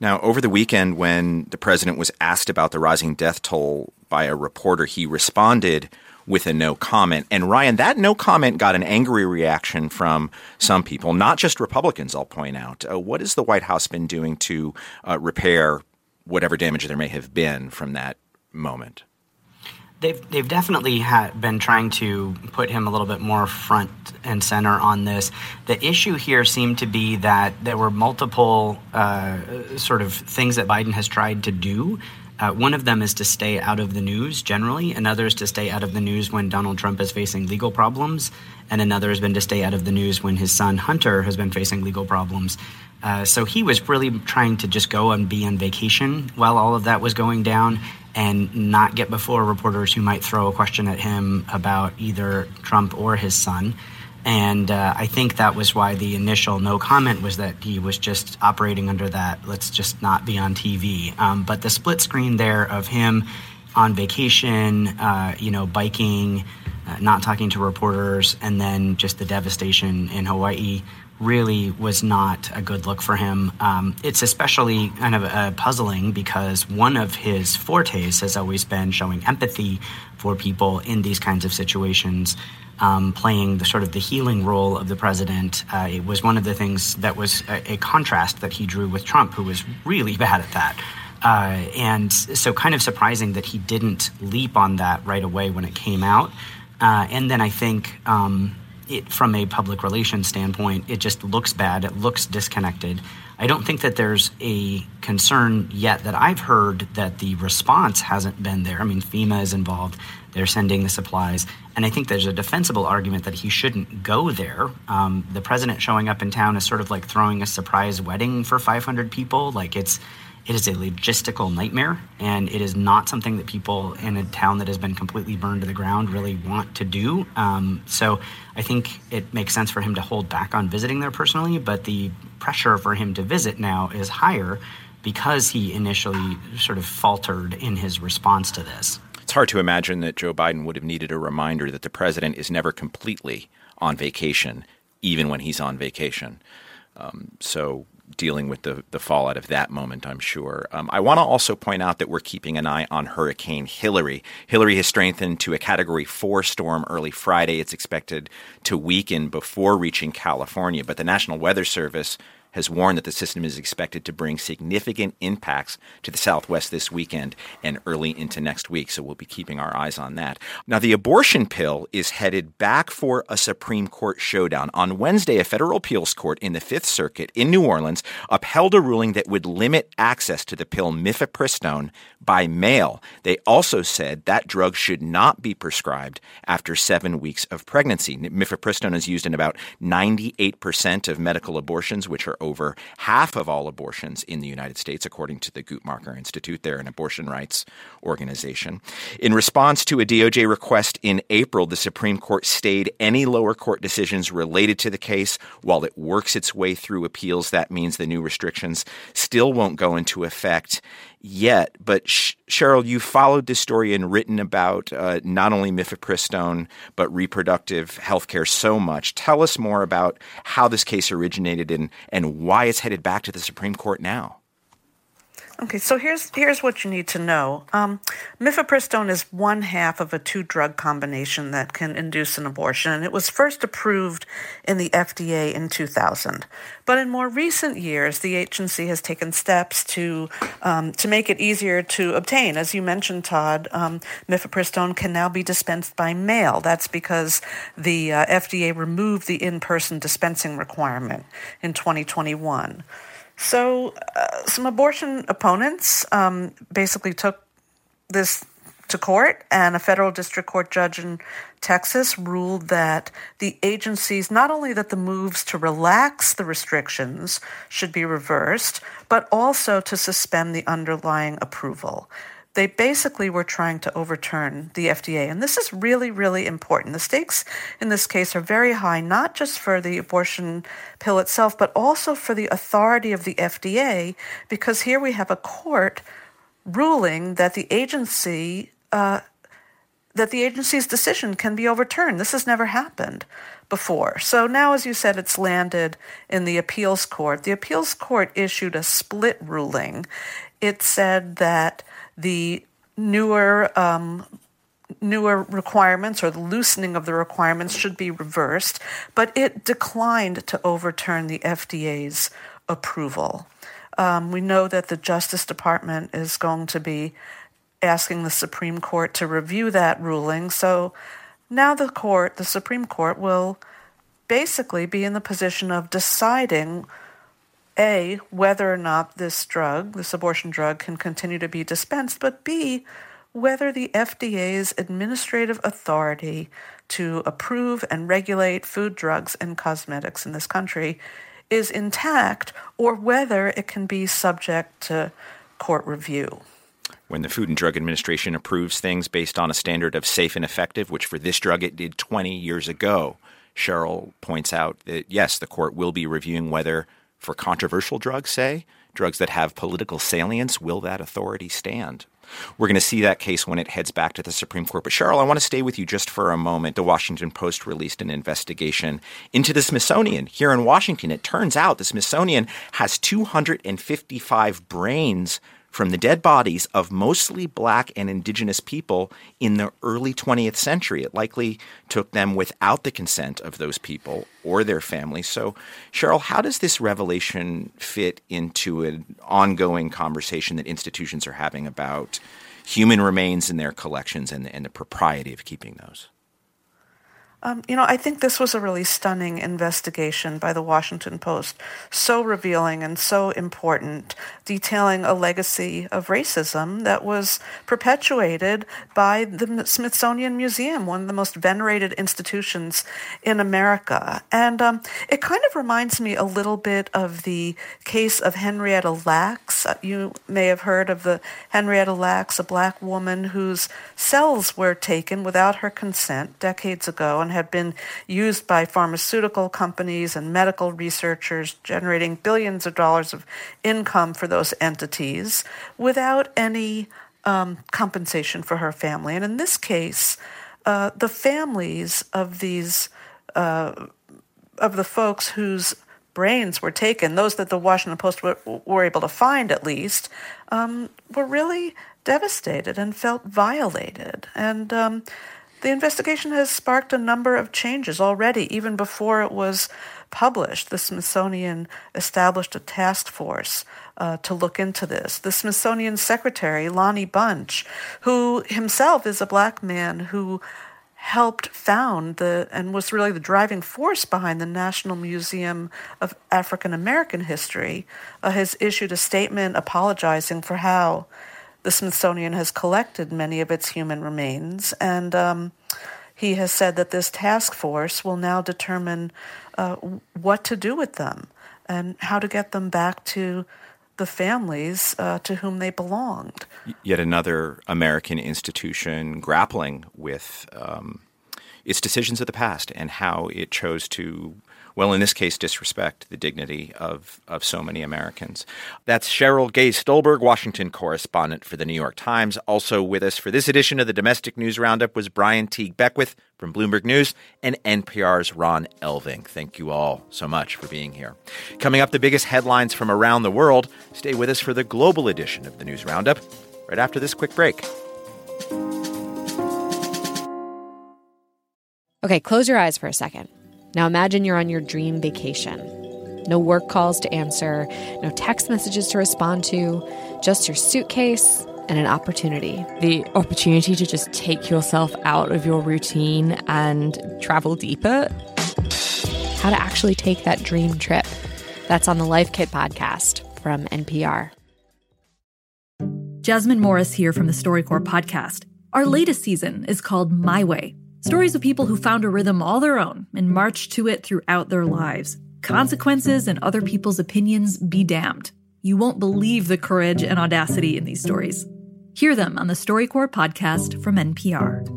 Now, over the weekend, when the president was asked about the rising death toll by a reporter, he responded with a no comment. And Ryan, that no comment got an angry reaction from some people, not just Republicans, I'll point out. Uh, what has the White House been doing to uh, repair whatever damage there may have been from that moment? They've, they've definitely been trying to put him a little bit more front and center on this. The issue here seemed to be that there were multiple uh, sort of things that Biden has tried to do uh, one of them is to stay out of the news generally, another is to stay out of the news when Donald Trump is facing legal problems, and another has been to stay out of the news when his son Hunter has been facing legal problems. Uh, so he was really trying to just go and be on vacation while all of that was going down and not get before reporters who might throw a question at him about either Trump or his son. And uh, I think that was why the initial no comment was that he was just operating under that, let's just not be on TV. Um, but the split screen there of him on vacation, uh, you know, biking, uh, not talking to reporters, and then just the devastation in Hawaii really was not a good look for him. Um, it's especially kind of uh, puzzling because one of his fortes has always been showing empathy for people in these kinds of situations. Um, playing the sort of the healing role of the president. Uh, it was one of the things that was a, a, contrast that he drew with Trump, who was really bad at that. Uh, and so, kind of surprising that he didn't leap on that right away when it came out. Uh, and then I think um, it, from a public relations standpoint, it just looks bad. It looks disconnected. I don't think that there's a concern yet that I've heard that the response hasn't been there. I mean, FEMA is involved, they're sending the supplies. And I think there's a defensible argument that he shouldn't go there. Um, the president showing up in town is sort of like throwing a surprise wedding for 500 people. Like it's it is a logistical nightmare, and it is not something that people in a town that has been completely burned to the ground really want to do. Um, so I think it makes sense for him to hold back on visiting there personally, but the pressure for him to visit now is higher because he initially sort of faltered in his response to this. It's hard to imagine that Joe Biden would have needed a reminder that the president is never completely on vacation, even when he's on vacation. Um, so dealing with the, the fallout of that moment, I'm sure. Um, I want to also point out that we're keeping an eye on Hurricane Hilary. Hilary has strengthened to a Category 4 storm early Friday. It's expected to weaken before reaching California, but the National Weather Service has warned that the system is expected to bring significant impacts to the Southwest this weekend and early into next week. So we'll be keeping our eyes on that. Now, the abortion pill is headed back for a Supreme Court showdown. On Wednesday, a federal appeals court in the Fifth Circuit in New Orleans upheld a ruling that would limit access to the pill mifepristone by mail. They also said that drug should not be prescribed after seven weeks of pregnancy. Mifepristone is used in about 98% of medical abortions, which are over half of all abortions in the United States, according to the Guttmacher Institute. They're an abortion rights organization. In response to a DOJ request in April, the Supreme Court stayed any lower court decisions related to the case while it works its way through appeals. That means the new restrictions still won't go into effect yet. But Sh- Cheryl, you followed this story and written about uh, not only mifepristone but reproductive health care so much. Tell us more about how this case originated and, and why it's headed back to the Supreme Court now. Okay, so here's here's what you need to know. Um, mifepristone is one half of a two drug combination that can induce an abortion, and it was first approved in the FDA in 2000. But in more recent years, the agency has taken steps to um, to make it easier to obtain. As you mentioned, Todd, um, mifepristone can now be dispensed by mail. That's because the uh, FDA removed the in person dispensing requirement in 2021. So, uh, some abortion opponents um, basically took this to court, and a federal district court judge in Texas ruled that the agencies, not only that the moves to relax the restrictions should be reversed, but also to suspend the underlying approval they basically were trying to overturn the FDA. And this is really, really important. The stakes in this case are very high, not just for the abortion pill itself, but also for the authority of the FDA, because here we have a court ruling that the agency. Uh, that the agency's decision can be overturned. This has never happened before. So now, as you said, it's landed in the appeals court. The appeals court issued a split ruling. It said that the newer um, newer requirements or the loosening of the requirements should be reversed, but it declined to overturn the FDA's approval. Um, we know that the Justice Department is going to be asking the Supreme Court to review that ruling. So now the court, the Supreme Court, will basically be in the position of deciding a, whether or not this drug, this abortion drug, can continue to be dispensed, but B, whether the FDA's administrative authority to approve and regulate food, drugs, and cosmetics in this country is intact or whether it can be subject to court review. When the Food and Drug Administration approves things based on a standard of safe and effective, which for this drug it did 20 years ago, Cheryl points out that yes, the court will be reviewing whether for controversial drugs, say, drugs that have political salience, will that authority stand? We're going to see that case when it heads back to the Supreme Court. But Cheryl, I want to stay with you just for a moment. The Washington Post released an investigation into the Smithsonian here in Washington. It turns out the Smithsonian has 255 brains from the dead bodies of mostly black and indigenous people in the early 20th century. It likely took them without the consent of those people or their families. So, Cheryl, how does this revelation fit into an ongoing conversation that institutions are having about human remains in their collections and, and the propriety of keeping those? Um, you know, I think this was a really stunning investigation by the Washington Post, so revealing and so important, detailing a legacy of racism that was perpetuated by the Smithsonian Museum, one of the most venerated institutions in America. And um, it kind of reminds me a little bit of the case of Henrietta Lacks. Uh, you may have heard of the Henrietta Lacks, a black woman whose cells were taken without her consent decades ago and had been used by pharmaceutical companies and medical researchers, generating billions of dollars of income for those entities without any um, compensation for her family. And in this case, uh, the families of these uh, of the folks whose brains were taken, those that the Washington Post were, were able to find at least, um, were really devastated and felt violated. And um, the investigation has sparked a number of changes already, even before it was published. The Smithsonian established a task force uh, to look into this. The Smithsonian secretary, Lonnie Bunch, who himself is a black man who helped found the and was really the driving force behind the National Museum of African American History, uh, has issued a statement apologizing for how the Smithsonian has collected many of its human remains, and um, he has said that this task force will now determine uh, what to do with them and how to get them back to the families uh, to whom they belonged. Yet another American institution grappling with um, its decisions of the past and how it chose to well, in this case, disrespect the dignity of, of so many Americans. That's Cheryl Gay Stolberg, Washington correspondent for the New York Times. Also with us for this edition of the Domestic News Roundup was Ryan Teague Beckwith from Bloomberg News and NPR's Ron Elving. Thank you all so much for being here. Coming up, the biggest headlines from around the world. Stay with us for the global edition of the News Roundup right after this quick break. Okay, close your eyes for a second. Now imagine you're on your dream vacation. No work calls to answer, no text messages to respond to, just your suitcase and an opportunity. The opportunity to just take yourself out of your routine and travel deeper. How to actually take that dream trip. That's on the Life Kit podcast from NPR. Jasmine Morris here from the StoryCorps podcast. Our latest season is called My Way Stories of people who found a rhythm all their own and marched to it throughout their lives. Consequences and other people's opinions be damned. You won't believe the courage and audacity in these stories. Hear them on the StoryCorps podcast from NPR.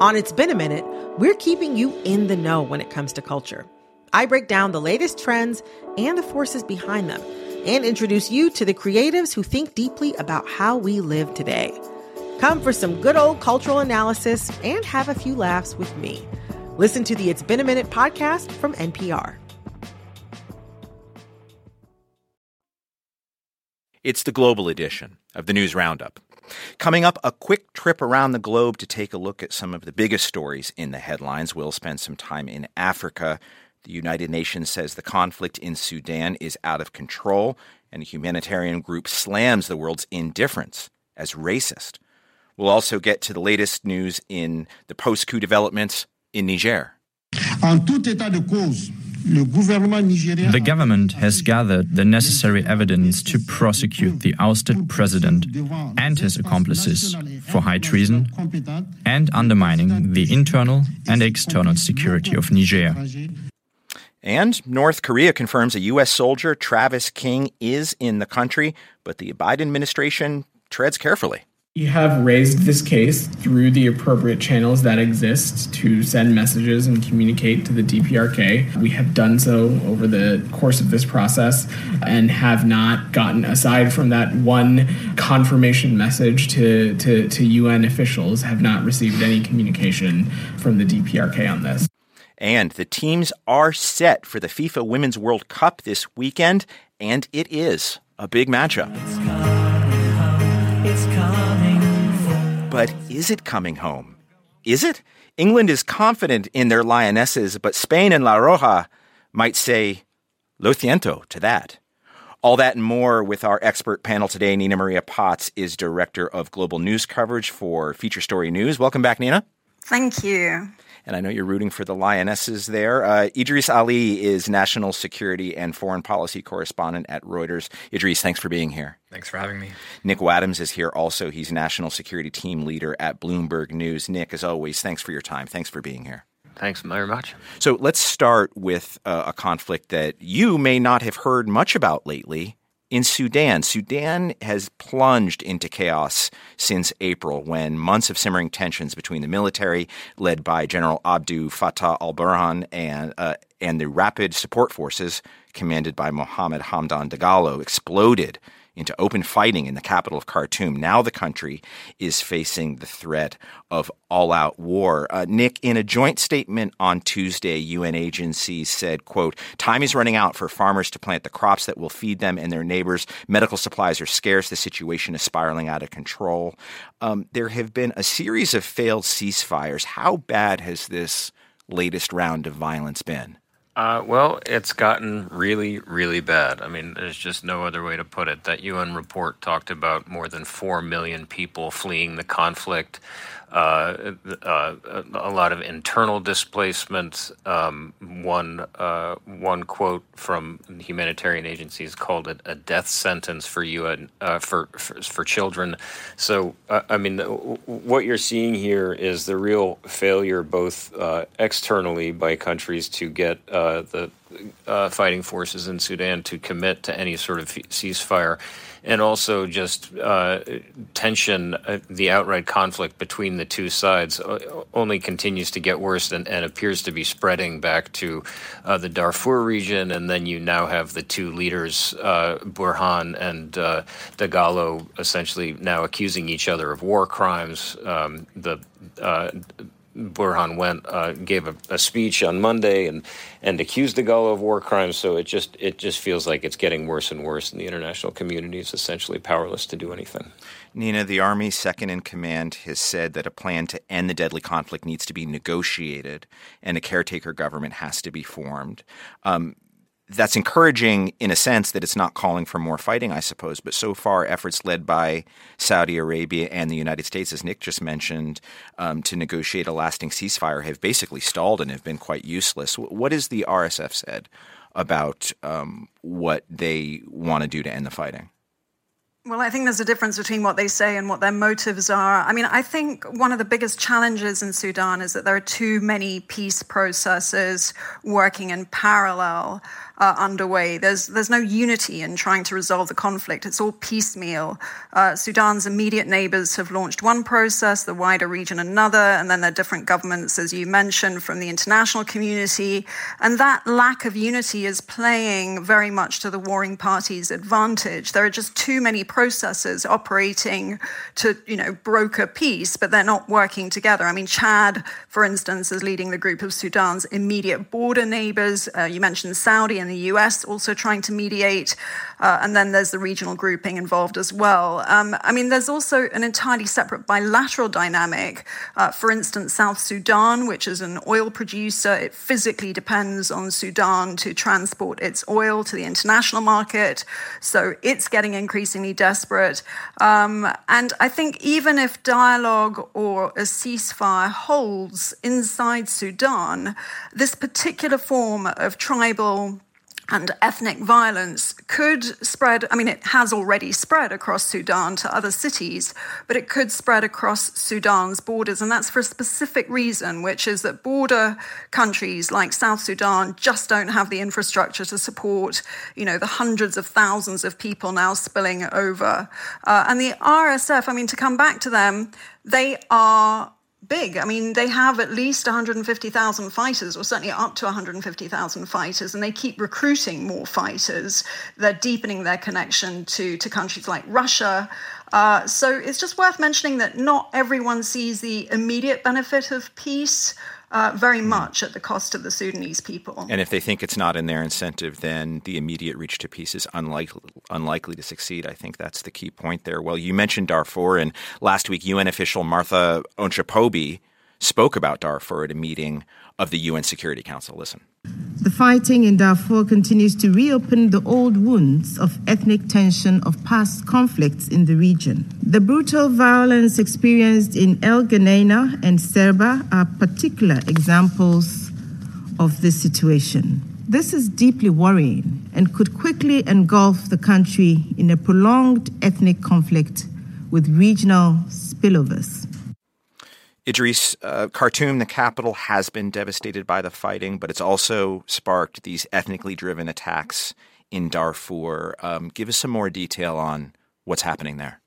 On It's Been a Minute, we're keeping you in the know when it comes to culture. I break down the latest trends and the forces behind them and introduce you to the creatives who think deeply about how we live today. Come for some good old cultural analysis and have a few laughs with me. Listen to the It's Been a Minute podcast from NPR. It's the global edition of the News Roundup. Coming up, a quick trip around the globe to take a look at some of the biggest stories in the headlines. We'll spend some time in Africa the United Nations says the conflict in Sudan is out of control, and a humanitarian group slams the world's indifference as racist. We'll also get to the latest news in the post coup developments in Niger. The government has gathered the necessary evidence to prosecute the ousted president and his accomplices for high treason and undermining the internal and external security of Niger. And North Korea confirms a U.S. soldier, Travis King, is in the country, but the Biden administration treads carefully. We have raised this case through the appropriate channels that exist to send messages and communicate to the DPRK. We have done so over the course of this process and have not gotten, aside from that one confirmation message to, to, to UN officials, have not received any communication from the DPRK on this. And the teams are set for the FIFA Women's World Cup this weekend, and it is a big matchup. But is it coming home? Is it? England is confident in their lionesses, but Spain and La Roja might say lo siento to that. All that and more with our expert panel today. Nina Maria Potts is director of global news coverage for Feature Story News. Welcome back, Nina. Thank you and I know you're rooting for the Lionesses there. Uh, Idrees Ali is national security and foreign policy correspondent at Reuters. Idrees, thanks for being here. Thanks for having me. Nick Wadhams is here also. He's national security team leader at Bloomberg News. Nick, as always, thanks for your time. Thanks for being here. Thanks very much. So let's start with uh, a conflict that you may not have heard much about lately in Sudan, Sudan has plunged into chaos since April when months of simmering tensions between the military, led by General Abdel Fattah al Burhan, and, uh, and the rapid support forces, commanded by Mohammed Hamdan Dagalo, exploded into open fighting in the capital of Khartoum. Now the country is facing the threat of all out war. Uh, Nick, in a joint statement on Tuesday, UN agencies said, quote, time is running out for farmers to plant the crops that will feed them and their neighbors. Medical supplies are scarce. The situation is spiraling out of control. Um, there have been a series of failed ceasefires. How bad has this latest round of violence been? Uh, well, it's gotten really, really bad. I mean, there's just no other way to put it. That UN report talked about more than 4 million people fleeing the conflict a lot of internal displacement. Um, one uh, one quote from humanitarian agencies called it a death sentence for UN uh, for, for, for children. So uh, I mean, what you're seeing here is the real failure, both uh, externally by countries to get the fighting forces in Sudan to commit to any sort of ceasefire and also just uh, tension, uh, the outright conflict between the two sides uh, only continues to get worse and, and appears to be spreading back to uh, the Darfur region. And then you now have the two leaders, uh, Burhan and uh, Dagalo, essentially now accusing each other of war crimes. Um, the Burhan went uh, gave a, a, speech on Monday and and accused Dagalo of war crimes. So it just it just feels like it's getting worse and worse, and the international community is essentially powerless to do anything. Nina, the army second in command has said that a plan to end the deadly conflict needs to be negotiated, and a caretaker government has to be formed. Um, that's encouraging in a sense that it's not calling for more fighting, I suppose. But so far, efforts led by Saudi Arabia and the United States, as Nick just mentioned, um, to negotiate a lasting ceasefire have basically stalled and have been quite useless. What has the RSF said about um, what they want to do to end the fighting? Well, I think there's a difference between what they say and what their motives are. I mean, I think one of the biggest challenges in Sudan is that there are too many peace processes working in parallel uh, underway. There's there's no unity in trying to resolve the conflict. It's all piecemeal. Uh, Sudan's immediate neighbors have launched one process, the wider region another, and then there are different governments, as you mentioned, from the international community. And that lack of unity is playing very much to the warring parties' advantage. There are just too many processes operating to, you know, broker peace, but they're not working together. I mean, Chad, for instance, is leading the group of Sudan's immediate border neighbors. Uh, you mentioned Saudi and the US also trying to mediate. Uh, and then there's the regional grouping involved as well. Um, I mean, there's also an entirely separate bilateral dynamic. Uh, for instance, South Sudan, which is an oil producer, it physically depends on Sudan to transport its oil to the international market. So it's getting increasingly desperate. Um, and I think even if dialogue or a ceasefire holds inside Sudan, this particular form of tribal and ethnic violence could spread. I mean, it has already spread across Sudan to other cities, but it could spread across Sudan's borders. And that's for a specific reason, which is that border countries like South Sudan just don't have the infrastructure to support, you know, the hundreds of thousands of people now spilling over. Uh, and the RSF, I mean, to come back to them, they are big. I mean, they have at least 150,000 fighters, or certainly up to 150,000 fighters, and they keep recruiting more fighters. They're deepening their connection to, to countries like Russia. Uh, so it's just worth mentioning that not everyone sees the immediate benefit of peace uh, very hmm. much at the cost of the Sudanese people. And if they think it's not in their incentive, then the immediate reach to peace is unlikely, unlikely to succeed. I think that's the key point there. Well, you mentioned Darfur, and last week UN official Martha Onchapobi spoke about Darfur at a meeting of the UN Security Council. Listen. The fighting in Darfur continues to reopen the old wounds of ethnic tension of past conflicts in the region. The brutal violence experienced in El Geneina and Serba are particular examples of this situation. This is deeply worrying and could quickly engulf the country in a prolonged ethnic conflict with regional spillovers. Idrees, uh, Khartoum, the capital, has been devastated by the fighting, but it's also sparked these ethnically driven attacks in Darfur. Um, give us some more detail on what's happening there.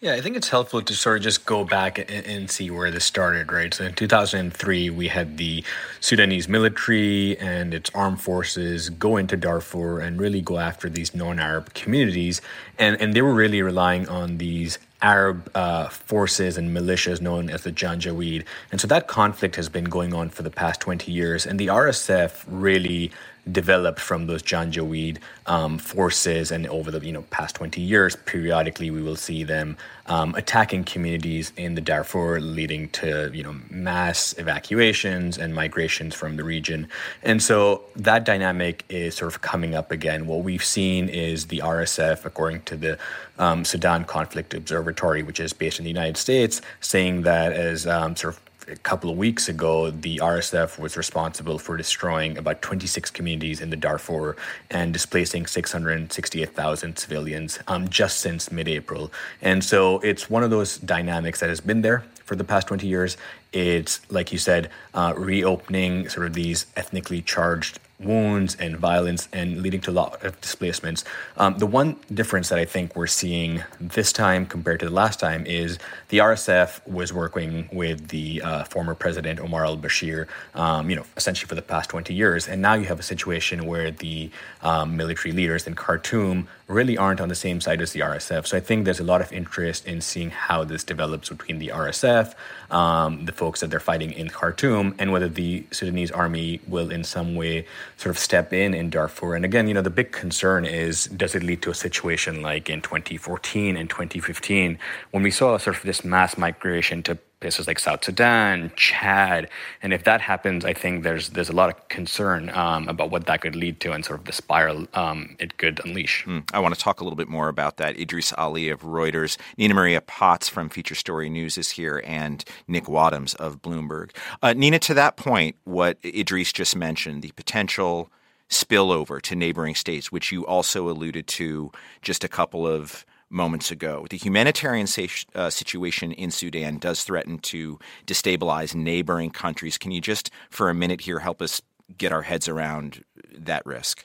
Yeah, I think it's helpful to sort of just go back and, and, see where this started, right? So in 2003, we had the Sudanese military and its armed forces go into Darfur and really go after these non Arab communities. And, and they were really relying on these Arab uh, forces and militias known as the Janjaweed. And so that conflict has been going on for the past 20 years. And the RSF really developed from those Janjaweed um, forces, and over the you know past 20 years, periodically we will see them um, attacking communities in the Darfur, leading to you know mass evacuations and migrations from the region. And so that dynamic is sort of coming up again. What we've seen is the RSF, according to the um, Sudan Conflict Observatory, which is based in the United States, saying that as um, sort of a couple of weeks ago, the RSF was responsible for destroying about 26 communities in the Darfur and displacing 668,000 civilians um, just since mid April. And so it's one of those dynamics that has been there for the past 20 years. It's, like you said, uh, reopening sort of these ethnically charged wounds and violence and leading to a lot of displacements. Um, the one difference that I think we're seeing this time compared to the last time is the RSF was working with the uh, former president Omar al-Bashir, um, you know, essentially for the past 20 years, and now you have a situation where the um, military leaders in Khartoum really aren't on the same side as the RSF. So I think there's a lot of interest in seeing how this develops between the RSF, um, the folks that they're fighting in Khartoum, and whether the Sudanese army will in some way sort of step in in Darfur. And again, you know, the big concern is does it lead to a situation like in 2014 and 2015 when we saw sort of this mass migration to places like South Sudan, Chad, and if that happens, I think there's there's a lot of concern um, about what that could lead to and sort of the spiral um, it could unleash. Mm, I want to talk a little bit more about that. Idrees Ali of Reuters, Nina Maria Potts from Feature Story News is here, and Nick Wadhams of Bloomberg. Uh, Nina, to that point, what Idrees just mentioned, the potential spillover to neighboring states, which you also alluded to just a couple of moments ago. The humanitarian uh, situation in Sudan does threaten to destabilize neighboring countries. Can you just, for a minute here, help us get our heads around that risk?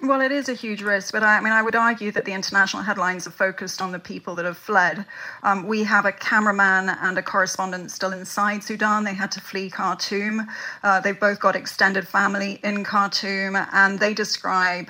Well, it is a huge risk, but I, I, mean, I would argue that the international headlines are focused on the people that have fled. Um, we have a cameraman and a correspondent still inside Sudan. They had to flee Khartoum. Uh, they've both got extended family in Khartoum, and they describe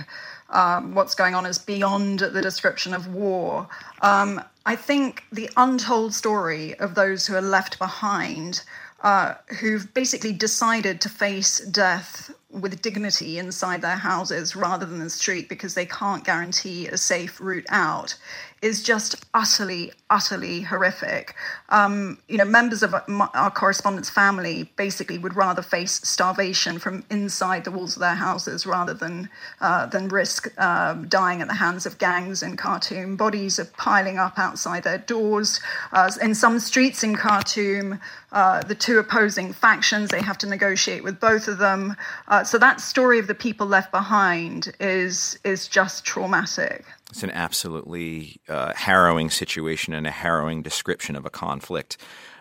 um, what's going on is beyond the description of war. Um, I think the untold story of those who are left behind, uh, who've basically decided to face death with dignity inside their houses rather than the street because they can't guarantee a safe route out, is just utterly, utterly horrific. Um, you know, members of our correspondent's family basically would rather face starvation from inside the walls of their houses rather than uh, than risk uh, dying at the hands of gangs in Khartoum. Bodies are piling up outside their doors. Uh, in some streets in Khartoum, uh, the two opposing factions they have to negotiate with both of them. Uh, so that story of the people left behind is is just traumatic. It's an absolutely uh, harrowing situation and a harrowing description of a conflict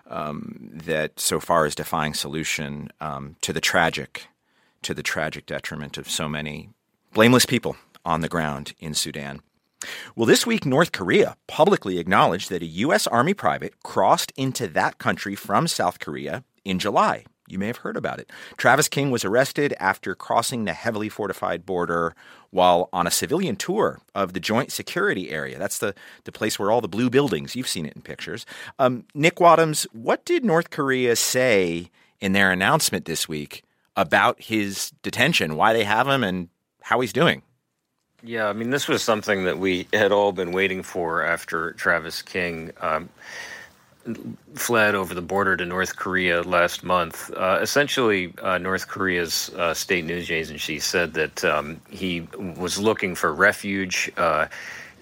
um, that so far is defying solution um, to the tragic, to the tragic detriment of so many blameless people on the ground in Sudan. Well, this week, North Korea publicly acknowledged that a U.S. Army private crossed into that country from South Korea in July. You may have heard about it. Travis King was arrested after crossing the heavily fortified border while on a civilian tour of the joint security area. That's the, the place where all the blue buildings, you've seen it in pictures. Um, Nick Wadhams, what did North Korea say in their announcement this week about his detention, why they have him, and how he's doing? Yeah, I mean, this was something that we had all been waiting for after Travis King. Um, fled over the border to North Korea last month. Uh, essentially, uh, North Korea's uh, state news agency said that um, he was looking for refuge uh,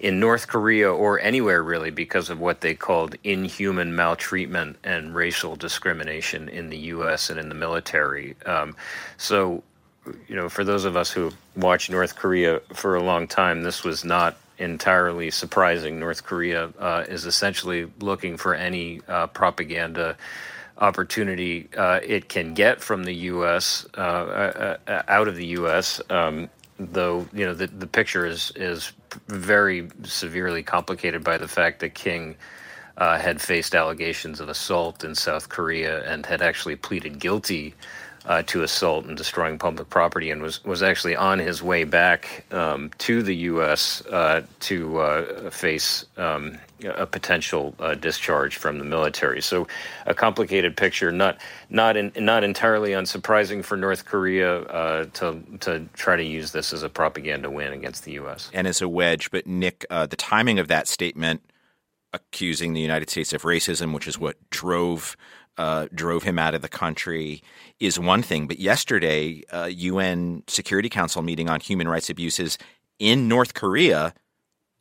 in North Korea or anywhere really because of what they called inhuman maltreatment and racial discrimination in the U.S. and in the military. Um, so, you know, for those of us who watched North Korea for a long time, this was not entirely surprising. North Korea uh, is essentially looking for any uh, propaganda opportunity uh, it can get from the U.S. Uh, uh, out of the U.S. Um, though you know the the picture is is very severely complicated by the fact that King. had faced allegations of assault in South Korea and had actually pleaded guilty uh, to assault and destroying public property, and was was actually on his way back um, to the U.S. Uh, to uh, face um, a potential uh, discharge from the military. So, a complicated picture, not not in, not entirely unsurprising for North Korea uh, to to try to use this as a propaganda win against the U.S. and as a wedge. But Nick, uh, the timing of that statement accusing the United States of racism, which is what drove uh, drove him out of the country is one thing. But yesterday, uh, UN Security Council meeting on human rights abuses in North Korea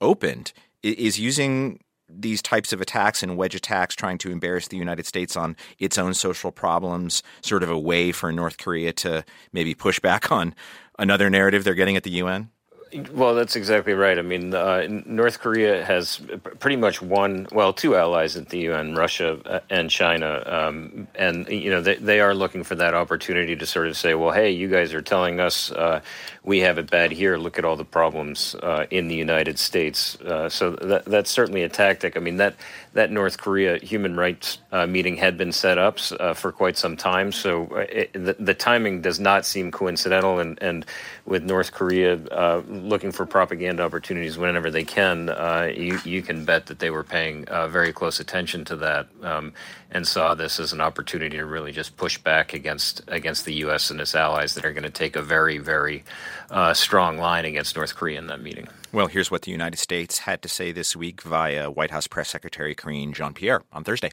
opened. Is using these types of attacks and wedge attacks trying to embarrass the United States on its own social problems sort of a way for North Korea to maybe push back on another narrative they're getting at the UN? Well, that's exactly right. I mean, uh, North Korea has pretty much one, well, two allies at the UN, Russia uh, and China. Um, and, you know, they, they are looking for that opportunity to sort of say, well, hey, you guys are telling us uh, we have it bad here. Look at all the problems uh, in the United States. Uh, so that, that's certainly a tactic. I mean, that, that North Korea human rights uh, meeting had been set up for quite some time. So it, the, the, timing does not seem coincidental. And, and with North Korea, looking for propaganda opportunities whenever they can, uh, you, you can bet that they were paying uh, very close attention to that um, and saw this as an opportunity to really just push back against against the U.S. and its allies that are going to take a very, very uh, strong line against North Korea in that meeting. Well, here's what the United States had to say this week via White House Press Secretary Karine Jean Pierre on Thursday.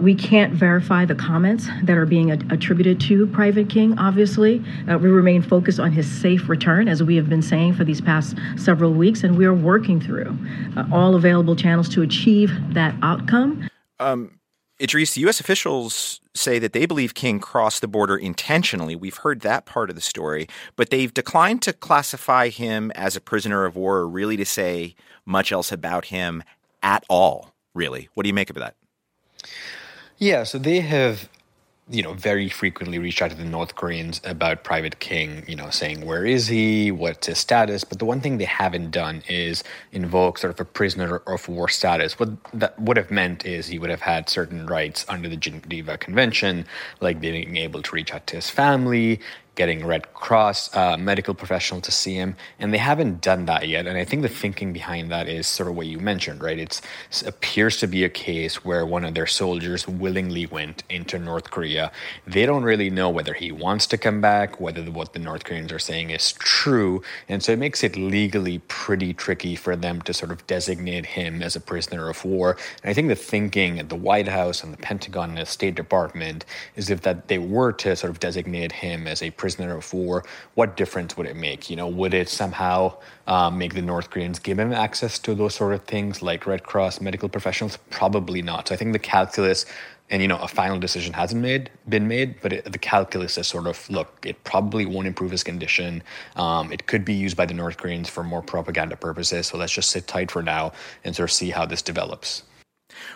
We can't verify the comments that are being attributed to Private King, obviously. Uh, we remain focused on his safe return, as we have been saying for these past several weeks, and we are working through uh, all available channels to achieve that outcome. Um, Idrees, U.S. officials say that they believe King crossed the border intentionally. We've heard that part of the story, but they've declined to classify him as a prisoner of war or really to say much else about him at all, really. What do you make of that? Yeah, so they have you know, very frequently reached out to the North Koreans about Private King, you know, saying where is he, what's his status. But the one thing they haven't done is invoke sort of a prisoner of war status. What that would have meant is he would have had certain rights under the Geneva Convention, like being able to reach out to his family, getting Red Cross uh, medical professional to see him, and they haven't done that yet. And I think the thinking behind that is sort of what you mentioned, right? It's, it appears to be a case where one of their soldiers willingly went into North Korea. They don't really know whether he wants to come back, whether what the North Koreans are saying is true, and so it makes it legally pretty tricky for them to sort of designate him as a prisoner of war. And I think the thinking at the White House and the Pentagon and the State Department is if that they were to sort of designate him as a prisoner of war, what difference would it make? You know, would it somehow um, make the North Koreans give him access to those sort of things like Red Cross medical professionals? Probably not. So I think the calculus and you know a final decision hasn't made been made but it, the calculus is sort of look it probably won't improve his condition um, it could be used by the north koreans for more propaganda purposes so let's just sit tight for now and sort of see how this develops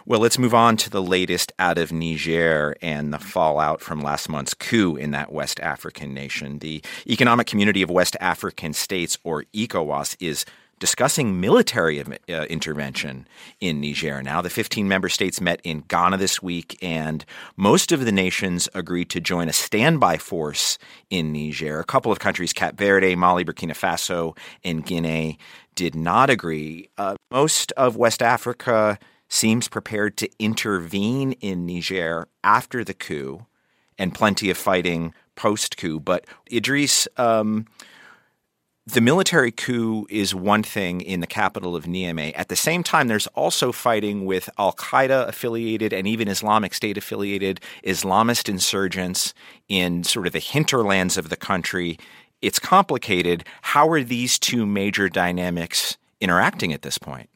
well, let's move on to the latest out of Niger and the fallout from last month's coup in that West African nation. The Economic Community of West African States, or ECOWAS, is discussing military uh, intervention in Niger. Now, the 15 member states met in Ghana this week, and most of the nations agreed to join a standby force in Niger. A couple of countries, Cape Verde, Mali, Burkina Faso, and Guinea, did not agree. Uh, most of West Africa seems prepared to intervene in Niger after the coup and plenty of fighting post coup. But Idrees, um, the military coup is one thing in the capital of Niamey. At the same time, there's also fighting with Al Qaeda affiliated and even Islamic State affiliated Islamist insurgents in sort of the hinterlands of the country. It's complicated. How are these two major dynamics interacting at this point?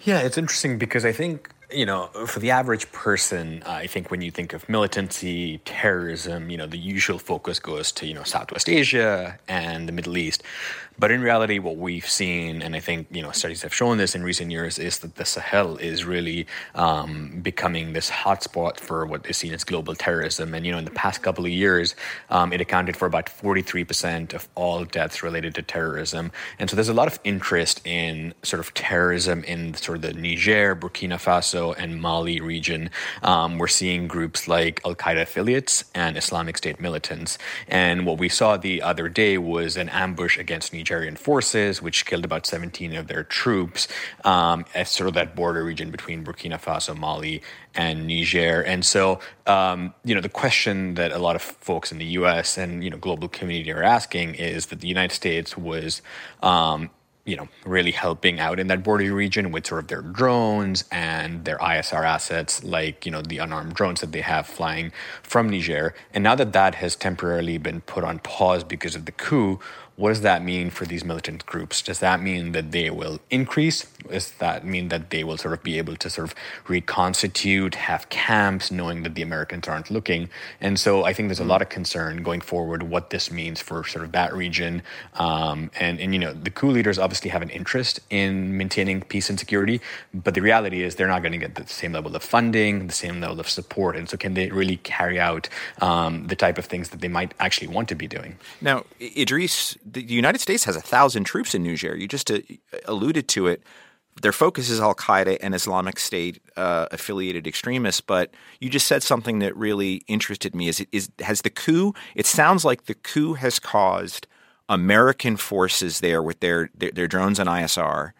Yeah, it's interesting because I think you know, for the average person, I think when you think of militancy, terrorism, you know, the usual focus goes to, you know, Southwest Asia and the Middle East. But in reality, what we've seen, and I think you know studies have shown this in recent years, is that the Sahel is really um, becoming this hotspot for what is seen as global terrorism. And you know, in the past couple of years, um, it accounted for about 43% of all deaths related to terrorism. And so there's a lot of interest in sort of terrorism in sort of the Niger, Burkina Faso, and Mali region. Um, we're seeing groups like Al Qaeda affiliates and Islamic State militants. And what we saw the other day was an ambush against Niger Nigerian forces, which killed about 17 of their troops um, at sort of that border region between Burkina Faso, Mali, and Niger. And so, um, you know, the question that a lot of folks in the U.S. and you know global community are asking is that the United States was um, you know, really helping out in that border region with sort of their drones and their ISR assets, like, you know, the unarmed drones that they have flying from Niger. And now that that has temporarily been put on pause because of the coup, what does that mean for these militant groups? Does that mean that they will increase? Does that mean that they will sort of be able to sort of reconstitute, have camps, knowing that the Americans aren't looking? And so I think there's a lot of concern going forward what this means for sort of that region. Um, and, and, you know, the coup leaders obviously have an interest in maintaining peace and security, but the reality is they're not going to get the same level of funding, the same level of support. And so can they really carry out um, the type of things that they might actually want to be doing? Now, Idrees, the United States has a thousand troops in Niger. You just uh, alluded to it. Their focus is Al Qaeda and Islamic State uh, affiliated extremists. But you just said something that really interested me. Is, it, is has the coup? It sounds like the coup has caused American forces there with their, their, their drones and ISR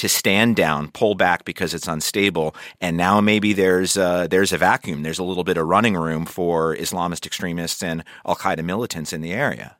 to stand down, pull back because it's unstable, and now maybe there's uh, there's a vacuum. There's a little bit of running room for Islamist extremists and Al Qaeda militants in the area.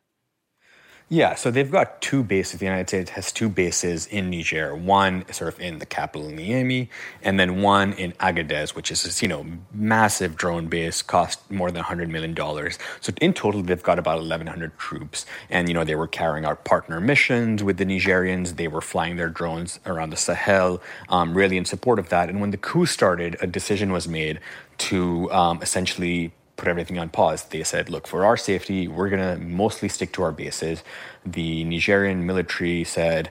Yeah, so they've got two bases. The United States has two bases in Niger. One sort of in the capital Niamey, and then one in Agadez, which is this, you know massive drone base, cost more than 100 million dollars. So in total, they've got about 1,100 troops, and you know they were carrying out partner missions with the Nigerians. They were flying their drones around the Sahel, um, really in support of that. And when the coup started, a decision was made to um, essentially put everything on pause. They said, look, for our safety, we're going to mostly stick to our bases. The Nigerian military said,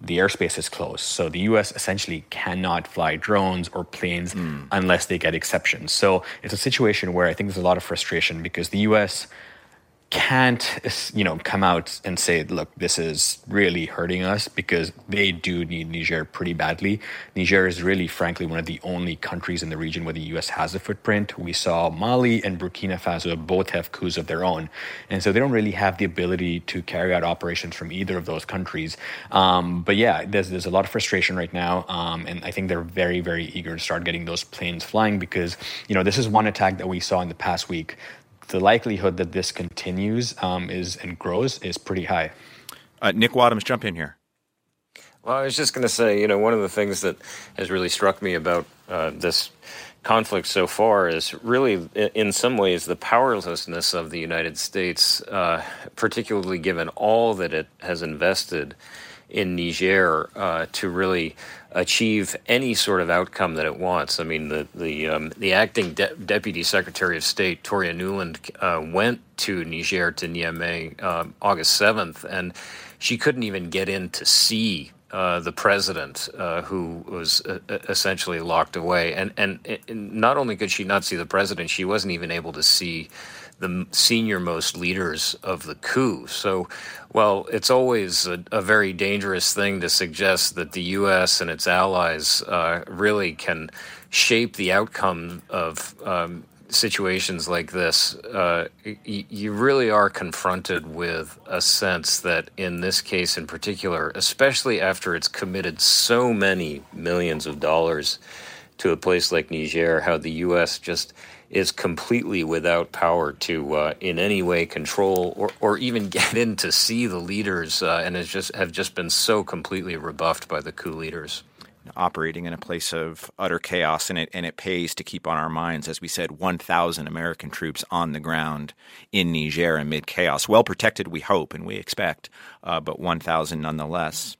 the airspace is closed. So the US essentially cannot fly drones or planes mm. unless they get exceptions. So it's a situation where I think there's a lot of frustration because the US can't you know come out and say look this is really hurting us because they do need Niger pretty badly. Niger is really frankly one of the only countries in the region where the US has a footprint. We saw Mali and Burkina Faso both have coups of their own. And so they don't really have the ability to carry out operations from either of those countries. Um, but yeah there's there's a lot of frustration right now. Um, and I think they're very very eager to start getting those planes flying because you know this is one attack that we saw in the past week the likelihood that this continues um, is and grows is pretty high. Uh, Nick Wadhams, jump in here. Well, I was just going to say, you know, one of the things that has really struck me about uh, this conflict so far is really, in some ways, the powerlessness of the United States, uh, particularly given all that it has invested in Niger uh, to really achieve any sort of outcome that it wants. I mean, the the um, the acting de- deputy secretary of state Toria Nuland uh, went to Niger to Niamey uh, August seventh, and she couldn't even get in to see. Uh, the president, uh, who was uh, essentially locked away, and, and and not only could she not see the president, she wasn't even able to see the senior most leaders of the coup. So, well, it's always a, a, very dangerous thing to suggest that the U.S. and its allies uh, really can shape the outcome of um, situations like this. Uh, y- you really are confronted with a sense that, in this case in particular, especially after it's committed so many millions of dollars to a place like Niger, how the U.S. just is completely without power to uh, in any way control or, or even get in to see the leaders uh, and has just have just been so completely rebuffed by the coup leaders. Operating in a place of utter chaos and it and it pays to keep on our minds as we said 1000 American troops on the ground in Niger amid chaos. Well protected we hope and we expect uh, but 1000 nonetheless.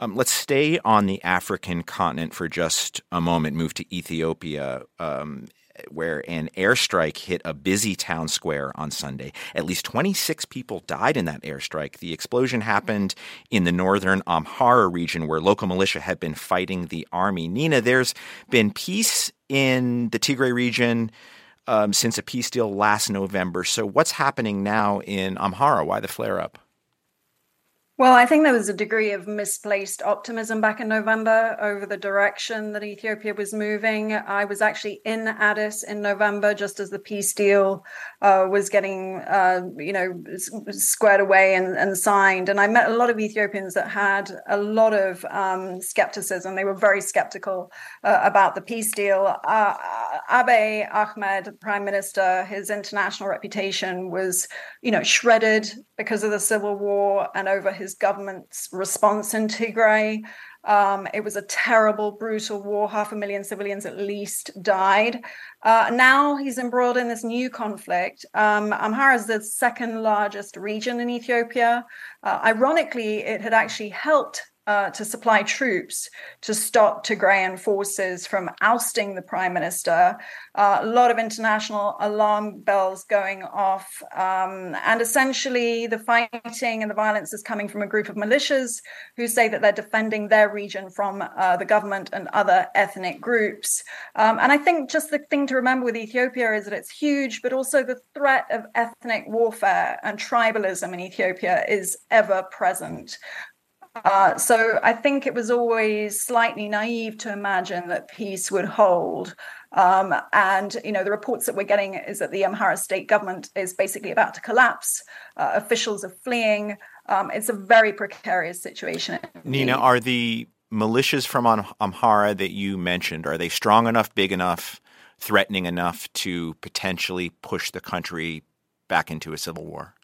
Um, let's stay on the African continent for just a moment move to Ethiopia. Um, where an airstrike hit a busy town square on Sunday. At least 26 people died in that airstrike. The explosion happened in the northern Amhara region where local militia had been fighting the army. Nina, there's been peace in the Tigray region. Um, since a peace deal last November. So, what's happening now in Amhara? Why the flare up? Well, I think there was a degree of misplaced optimism back in November over the direction that Ethiopia was moving. I was actually in Addis in November just as the peace deal uh, was getting, uh, you know, squared away and, and, signed. And I met a lot of Ethiopians that had a lot of um, skepticism. They were very skeptical uh, about the peace deal. Uh, Abiy Ahmed, Prime Minister, his international reputation was, you know, shredded because of the civil war and over his government's response in Tigray. Um, it was a terrible, brutal war. Half a million civilians at least died. Uh, now he's embroiled in this new conflict. Um, Amhara is the second largest region in Ethiopia. Uh, ironically, it had actually helped uh, to supply troops to stop Tigrayan forces from ousting the prime minister. Uh, a lot of international alarm bells going off. Um, and essentially, the fighting and the violence is coming from a group of militias who say that they're defending their region from uh, the government and other ethnic groups. Um, and I think just the thing to remember with Ethiopia is that it's huge, but also the threat of ethnic warfare and tribalism in Ethiopia is ever present. Uh, so I think it was always slightly naive to imagine that peace would hold. Um, and you know the reports that we're getting is that the Amhara state government is basically about to collapse. Uh, officials are fleeing. Um, it's a very precarious situation. Nina, are the militias from Amhara that you mentioned are they strong enough, big enough, threatening enough to potentially push the country back into a civil war?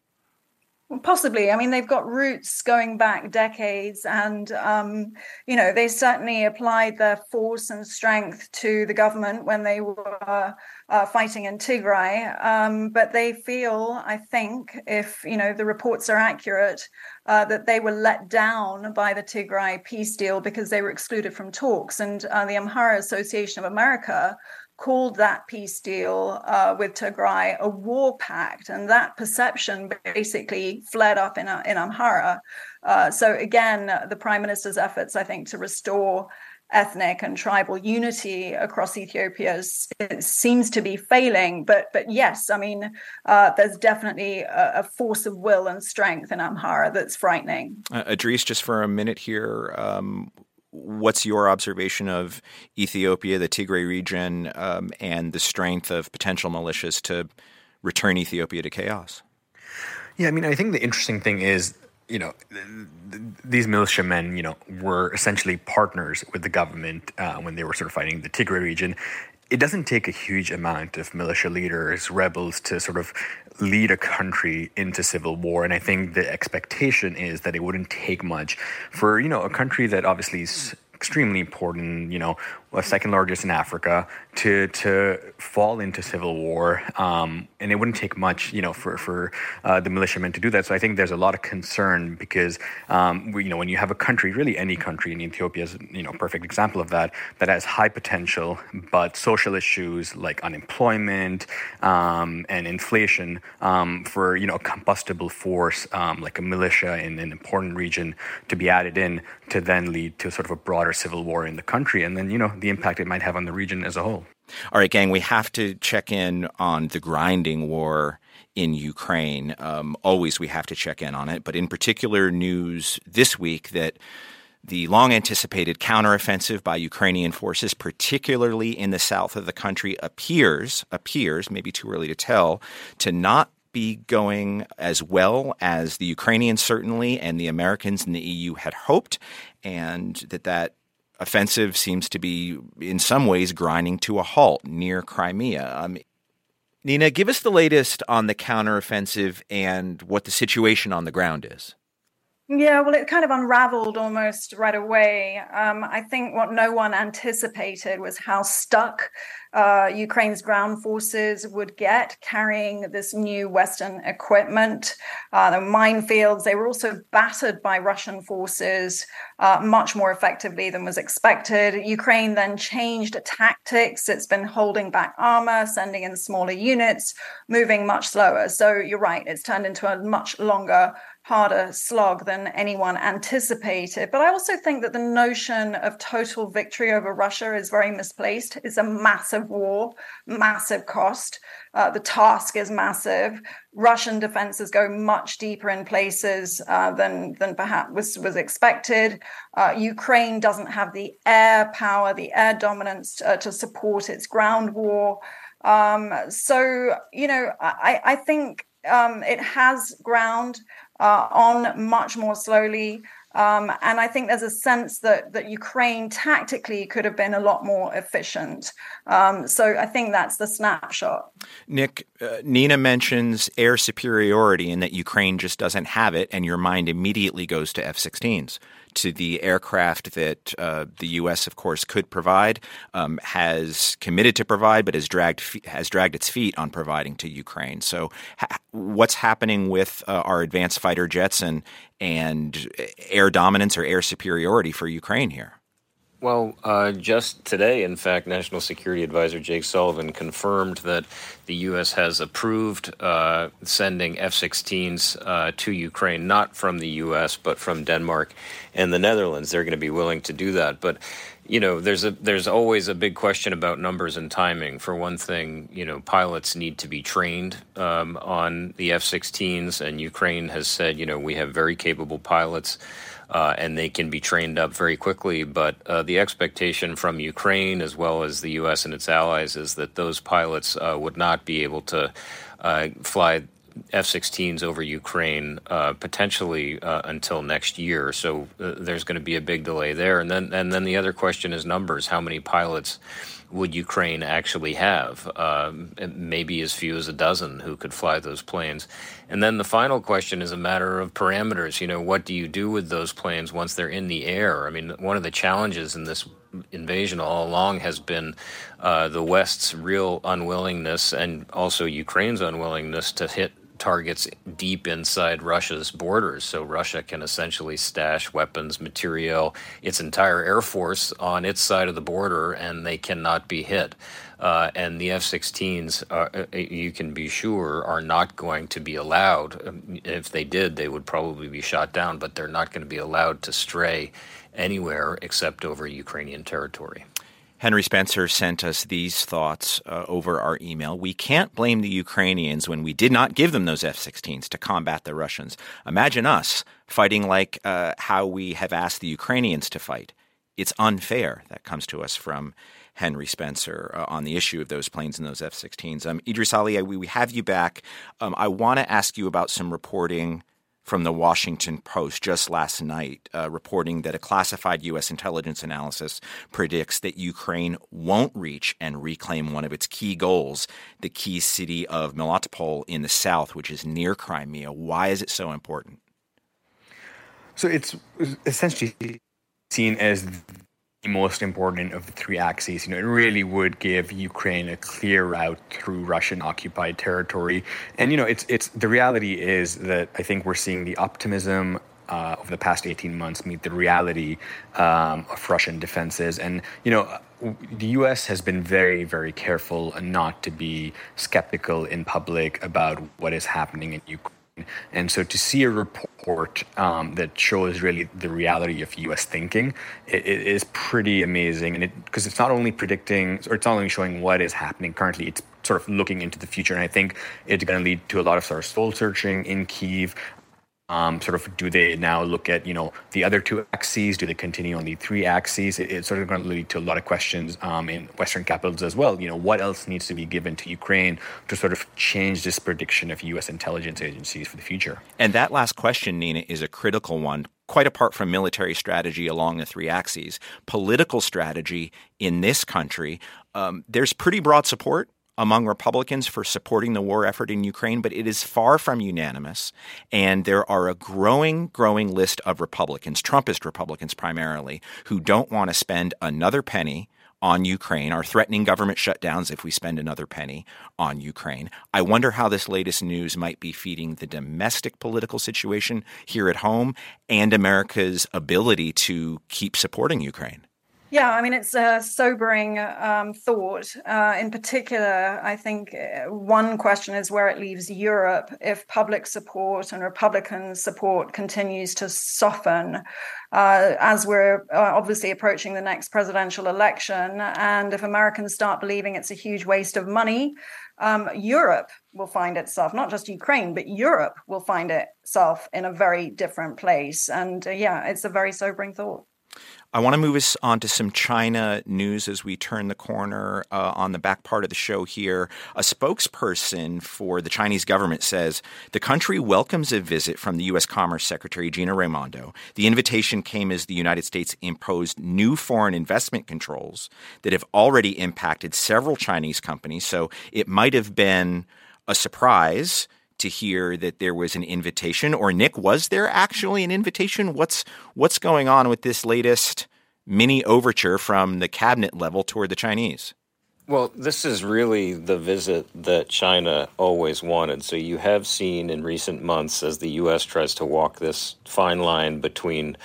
Possibly. I mean, they've got roots going back decades, and um, you know they certainly applied their force and strength to the government when they were uh, fighting in Tigray. Um, but they feel, I think, if you know the reports are accurate, uh, that they were let down by the Tigray peace deal because they were excluded from talks. And uh, the Amhara Association of America called that peace deal uh, with Tigray a war pact, and that perception basically fled up in, in Amhara. Uh, so again, the prime minister's efforts, I think, to restore ethnic and tribal unity across Ethiopia seems to be failing. But but yes, I mean, uh, there's definitely a, a, force of will and strength in Amhara that's frightening. Uh, Idrees, just for a minute here. Um, what's your observation of Ethiopia, the Tigray region, um, and the strength of potential militias to return Ethiopia to chaos? Yeah, I mean, I think the interesting thing is you know, these militiamen, you know, were essentially partners with the government uh, when they were sort of fighting the Tigray region. It doesn't take a huge amount of militia leaders, rebels, to sort of lead a country into civil war. And I think the expectation is that it wouldn't take much for, you know, a country that obviously is extremely important, you know, second largest in Africa, to to fall into civil war, um, and it wouldn't take much, you know, for for uh, the militiamen to do that. So I think there's a lot of concern because, um, we, you know, when you have a country, really any country, and Ethiopia is, you know, perfect example of that, that has high potential, but social issues like unemployment um, and inflation um, for you know a combustible force um, like a militia in an important region to be added in to then lead to sort of a broader civil war in the country, and then you know the impact it might have on the region as a whole. All right, gang, we have to check in on the grinding war in Ukraine. Um, always we have to check in on it, but in particular, news this week that the long anticipated counteroffensive by Ukrainian forces, particularly in the south of the country, appears, appears, maybe too early to tell, to not be going as well as the Ukrainians certainly and the Americans and the EU had hoped, and that that offensive seems to be, in some ways, grinding to a halt near Crimea. Um, Nina, give us the latest on the counteroffensive and what the situation on the ground is. Yeah, well, it kind of unraveled almost right away. Um, I think what no one anticipated was how stuck uh, Ukraine's ground forces would get carrying this new Western equipment. Uh, the minefields, they were also battered by Russian forces uh, much more effectively than was expected. Ukraine then changed tactics. It's been holding back armor, sending in smaller units, moving much slower. So you're right, it's turned into a much longer harder slog than anyone anticipated. But I also think that the notion of total victory over Russia is very misplaced. It's a massive war, massive cost. Uh, the task is massive. Russian defenses go much deeper in places uh, than than perhaps was was expected. Uh, Ukraine doesn't have the air power, the air dominance uh, to support its ground war. Um, so you know, I, I think um, it has ground uh, on much more slowly. Um, and I think there's a sense that that Ukraine tactically could have been a lot more efficient. Um, so I think that's the snapshot. Nick, uh, Nina mentions air superiority and that Ukraine just doesn't have it, and your mind immediately goes to F-16s to the aircraft that uh, the U.S. of course could provide, um, has committed to provide, but has dragged has dragged its feet on providing to Ukraine. So, ha- what's happening with uh, our advanced fighter jets and and air dominance or air superiority for Ukraine here? Well, uh, just today, in fact, National Security Advisor Jake Sullivan confirmed that the U.S. has approved uh, sending F 16s uh, to Ukraine, not from the U.S., but from Denmark and the Netherlands. They're going to be willing to do that. But you know, there's a there's always a big question about numbers and timing. For one thing, you know, pilots need to be trained um, on the F-16s, and Ukraine has said, you know, we have very capable pilots uh, and they can be trained up very quickly. But uh, the expectation from Ukraine, as well as the U.S. and its allies, is that those pilots uh, would not be able to uh, fly F-16s over Ukraine uh, potentially uh, until next year. So there's going to be a big delay there. And then and then the other question is numbers. How many pilots? Would Ukraine actually have? Um, maybe as few as a dozen who could fly those planes. And then the final question is a matter of parameters. You know, what do you do with those planes once they're in the air? I mean, one of the challenges in this invasion all along has been uh, the West's real unwillingness and also Ukraine's unwillingness to hit targets deep inside Russia's borders. So Russia can essentially stash weapons, material, its entire air force on its side of the border, and they cannot be hit. Uh, and the F 16s, uh, you can be sure, are not going to be allowed. Um, if they did, they would probably be shot down, but they're not going to be allowed to stray anywhere except over Ukrainian territory. Henry Spencer sent us these thoughts uh, over our email. We can't blame the Ukrainians when we did not give them those F 16s to combat the Russians. Imagine us fighting like uh, how we have asked the Ukrainians to fight. It's unfair. That comes to us from Henry Spencer uh, on the issue of those planes and those F 16s. Um, Idrees Ali, we, we have you back. Um, I want to ask you about some reporting from the Washington Post just last night, uh, reporting that a classified U.S. intelligence analysis predicts that Ukraine won't reach and reclaim one of its key goals, the key city of Melitopol in the south, which is near Crimea. Why is it so important? So it's essentially seen as most important of the three axes. You know, it really would give Ukraine a clear route through Russian occupied territory. And you know, it's it's the reality is that I think we're seeing the optimism uh, over the past 18 months meet the reality um, of Russian defenses. And, you know, the US has been very, very careful not to be skeptical in public about what is happening in Ukraine. And so to see a report um, that shows really the reality of U.S. thinking it, it is pretty amazing, and it because it's not only predicting or it's not only showing what is happening currently, it's sort of looking into the future. And I think it's going to lead to a lot of sort of soul searching in Kiev, um, sort of do they now look at you know the other two axes? Do they continue on the three axes? It, it's sort of going to lead to a lot of questions um, in Western capitals as well. You know what else needs to be given to Ukraine to sort of change this prediction of U.S. intelligence agencies for the future? And that last question, Nina, is a critical one. Quite apart from military strategy along the three axes, political strategy in this country, um, there's pretty broad support among Republicans for supporting the war effort in Ukraine, but it is far from unanimous. And there are a growing, growing list of Republicans, Trumpist Republicans primarily, who don't want to spend another penny on Ukraine, are threatening government shutdowns if we spend another penny on Ukraine. I wonder how this latest news might be feeding the domestic political situation here at home and America's ability to keep supporting Ukraine. Yeah, I mean, it's a sobering um, thought. Uh, in particular, I think uh, one question is where it leaves Europe if public support and Republican support continues to soften uh, as we're uh, obviously approaching the next presidential election. And if Americans start believing it's a huge waste of money, um, Europe will find itself, not just Ukraine, but Europe will find itself in a very different place. And uh, yeah, it's a very sobering thought. I want to move us on to some China news as we turn the corner uh, on the back part of the show here. A spokesperson for the Chinese government says the country welcomes a visit from the U.S. Commerce Secretary Gina Raimondo. The invitation came as the United States imposed new foreign investment controls that have already impacted several Chinese companies, so it might have been a surprise to hear that there was an invitation or Nick was there actually an invitation what's what's going on with this latest mini overture from the cabinet level toward the Chinese well, this is really the visit that China always wanted. So you have seen in recent months as the U.S. tries to walk this fine line between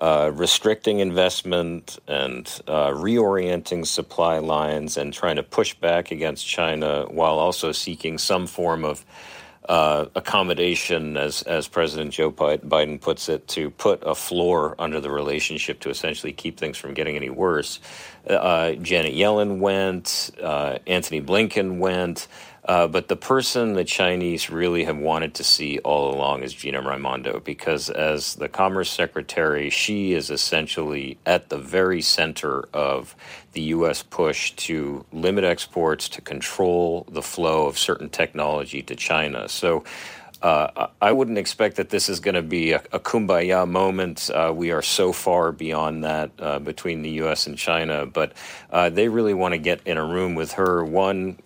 uh, restricting investment and uh, reorienting supply lines and trying to push back against China while also seeking some form of uh, accommodation, as as President Joe Biden puts it, to put a floor under the relationship to essentially keep things from getting any worse. Uh, Janet Yellen went, uh, Antony Blinken went. Uh, but the person the Chinese really have wanted to see all along is Gina Raimondo, because as the Commerce Secretary, she is essentially at the very center of the U.S. push to limit exports, to control the flow of certain technology to China. So uh, I wouldn't expect that this is going to be a, a kumbaya moment. Uh, we are so far beyond that uh, between the U.S. and China, but uh, they really want to get in a room with her. One,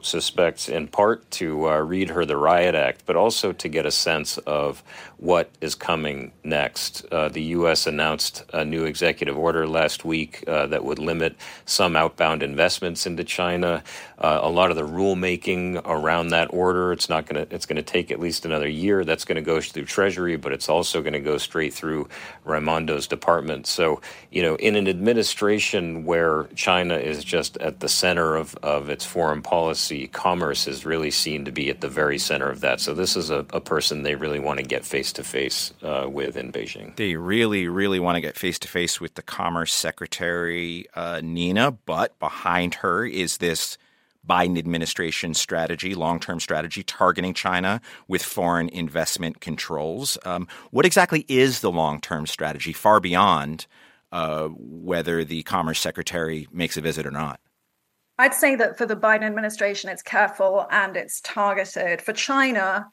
suspects in part to uh, read her the riot act, but also to get a sense of what is coming next. Uh, the U.S. announced a new executive order last week uh, that would limit some outbound investments into China. Uh, a lot of the rulemaking around that order, it's not going to. It's going to take at least another year. That's going to go through Treasury, but it's also going to go straight through Raimondo's department. So, you know, in an administration where China is just at the center of, of its foreign policy, commerce is really seen to be at the very center of that. So, this is a, a person they really want to get face to face with in Beijing. They really, really want to get face to face with the Commerce Secretary, uh, Nina, but behind her is this Biden administration strategy, long term strategy, targeting China with foreign investment controls. Um, what exactly is the long term strategy, far beyond uh, whether the Commerce Secretary makes a visit or not? I'd say that for the Biden administration, it's careful and it's targeted. For China,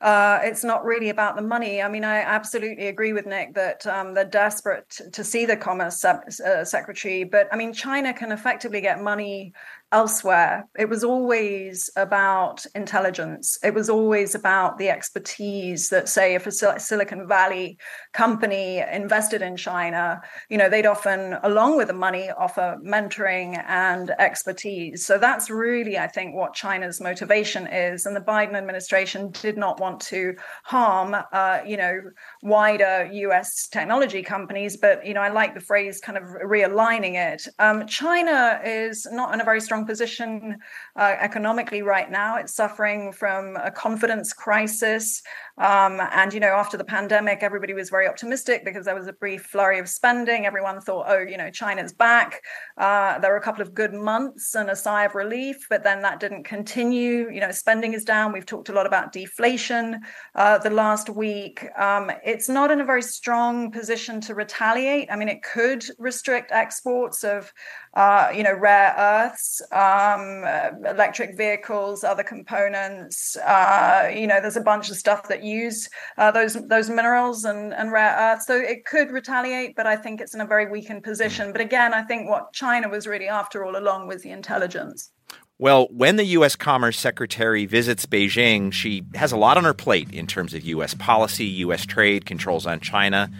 uh, it's not really about the money. I mean, I absolutely agree with Nick that um, they're desperate to, see the Commerce uh, Secretary, but I mean, China can effectively get money elsewhere. It was always about intelligence. It was always about the expertise that, say, if a Silicon Valley company invested in China, you know, they'd often, along with the money, offer mentoring and expertise. So that's really, I think, what China's motivation is. And the Biden administration did not want to harm, uh, you know, wider U.S. technology companies. But you know, I like the phrase kind of realigning it. Um, China is not in a very strong strong position uh, economically right now. It's suffering from a confidence crisis. Um, and, you know, after the pandemic, everybody was very optimistic because there was a brief flurry of spending. Everyone thought, oh, you know, China's back. Uh, there were a couple of good months and a sigh of relief, but then that didn't continue. You know, spending is down. We've talked a lot about deflation uh, the last week. Um, it's not in a very strong position to retaliate. I mean, it could restrict exports of, uh, you know, rare earths, um, electric vehicles, other components. Uh, you know, there's a bunch of stuff that use uh, those those minerals and, and rare earths. So it could retaliate, but I think it's in a very weakened position. But again, I think what China was really after all along was the intelligence. Well, when the U.S. Commerce Secretary visits Beijing, she has a lot on her plate in terms of U.S. policy, U.S. trade, controls on China,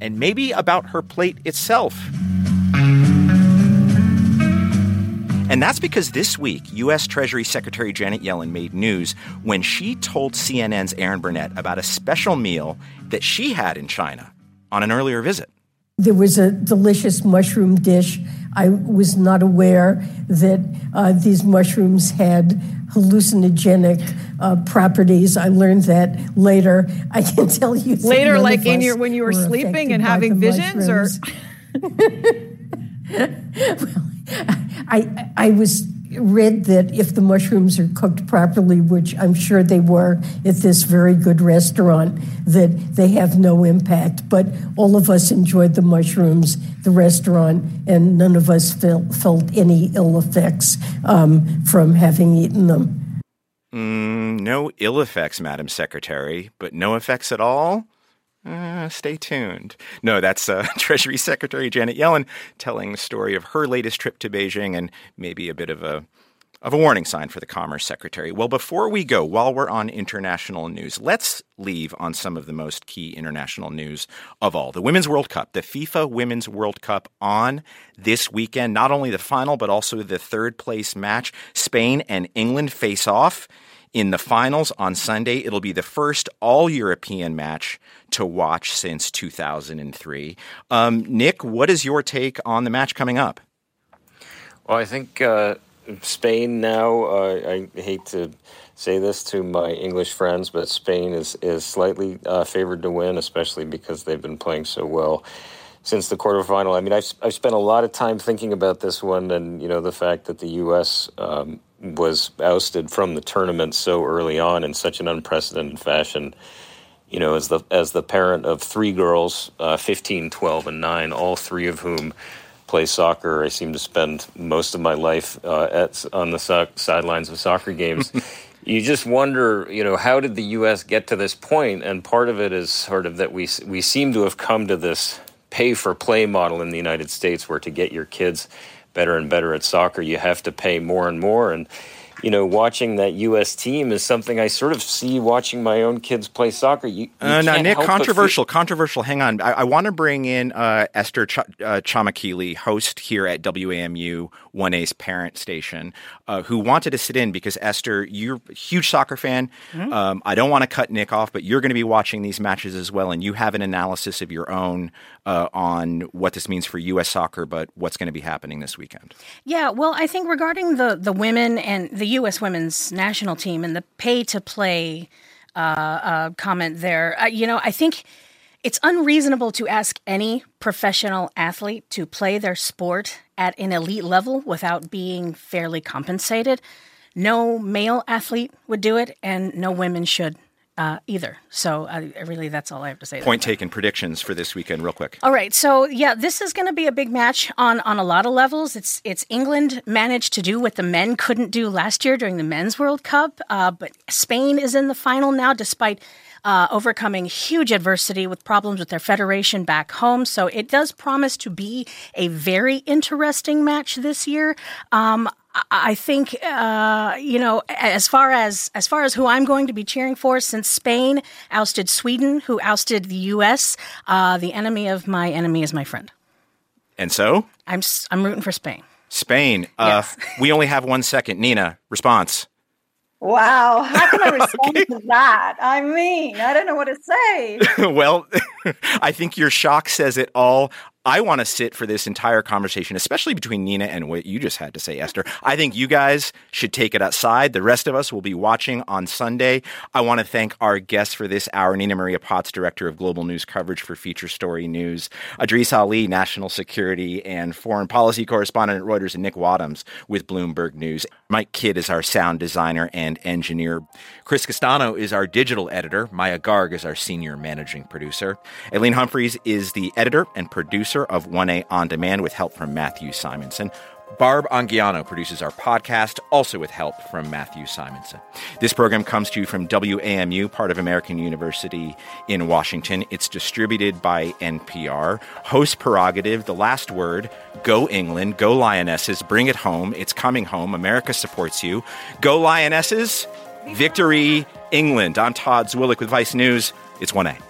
and maybe about her plate itself. And that's because this week, U.S. Treasury Secretary Janet Yellen made news when she told CNN's Erin Burnett about a special meal that she had in China on an earlier visit. There was a delicious mushroom dish. I was not aware that uh, these mushrooms had hallucinogenic uh, properties. I learned that later. I can tell you later, like in your when you were, were sleeping and having visions, mushrooms. or. well, I I was read that if the mushrooms are cooked properly, which I'm sure they were at this very good restaurant, that they have no impact. But all of us enjoyed the mushrooms, the restaurant, and none of us felt, felt any ill effects um, from having eaten them. Mm, no ill effects, Madam Secretary, but no effects at all? Uh, stay tuned. No, that's uh, Treasury Secretary Janet Yellen telling the story of her latest trip to Beijing and maybe a bit of a of a warning sign for the Commerce Secretary. Well, before we go, while we're on international news, let's leave on some of the most key international news of all. The Women's World Cup, the FIFA Women's World Cup on this weekend. Not only the final, but also the third place match. Spain and England face off in the finals on Sunday. It'll be the first all European match to watch since 2003. Um, Nick, what is your take on the match coming up? Well, I think uh, Spain now, uh, I hate to say this to my English friends, but Spain is, is slightly uh, favored to win, especially because they've been playing so well since the quarterfinal. I mean, I've, I've spent a lot of time thinking about this one and, you know, the fact that the U.S. Um, was ousted from the tournament so early on in such an unprecedented fashion. You know, as the as the parent of three girls, uh, 15, 12, and 9, all three of whom play soccer. I seem to spend most of my life uh, at on the so- sidelines of soccer games. you just wonder, you know, how did the U.S. get to this point? And part of it is sort of that we we seem to have come to this pay for play model in the United States, where to get your kids better and better at soccer, you have to pay more and more. And you know, watching that U.S. team is something I sort of see watching my own kids play soccer. You, you uh, now, Nick, controversial, feel- controversial. Hang on. I, I want to bring in uh, Esther Ch- uh, Ciammachilli, host here at WAMU 1A's parent station, uh, who wanted to sit in because, Esther, you're a huge soccer fan. Mm-hmm. Um, I don't want to cut Nick off, but you're going to be watching these matches as well, and you have an analysis of your own uh, on what this means for U.S. soccer, but what's going to be happening this weekend. Yeah, well, I think regarding the, the women and the U.S. women's national team and the pay to play uh, uh, comment there, uh, you know, I think it's unreasonable to ask any professional athlete to play their sport at an elite level without being fairly compensated. No male athlete would do it, and no women should uh, either. So uh, really, that's all I have to say. Point taken. Predictions for this weekend, real quick. All right. So yeah, this is going to be a big match on on a lot of levels. It's it's England managed to do what the men couldn't do last year during the men's World Cup, uh, but Spain is in the final now, despite. Uh, overcoming huge adversity with problems with their federation back home. So it does promise to be a very interesting match this year. Um, I think uh, you know as far as as far as who I'm going to be cheering for, since Spain ousted Sweden, who ousted the U.S., uh, the enemy of my enemy is my friend. And so I'm I'm rooting for Spain. Spain. Uh, yes. we only have one second. Nina, response. Wow, how can I respond okay. to that? I mean, I don't know what to say. well, I think your shock says it all. I want to sit for this entire conversation, especially between Nina and what you just had to say, Esther. I think you guys should take it outside. The rest of us will be watching on Sunday. I want to thank our guests for this hour Nina Maria Potts, Director of Global News Coverage for Feature Story News, Idrees Ali, National Security and Foreign Policy Correspondent at Reuters, and Nick Wadhams with Bloomberg News. Mike Kidd is our sound designer and engineer. Chris Castano is our digital editor. Maya Garg is our senior managing producer. Eileen Humphreys is the editor and producer producer of 1A On Demand with help from Matthew Simonson. Barb Anguiano produces our podcast, also with help from Matthew Simonson. This program comes to you from WAMU, part of American University in Washington. It's distributed by NPR. Host prerogative, the last word. Go England, go Lionesses, bring it home. It's coming home. America supports you. Go Lionesses, victory England. I'm Todd Zwillich with Vice News. It's 1A.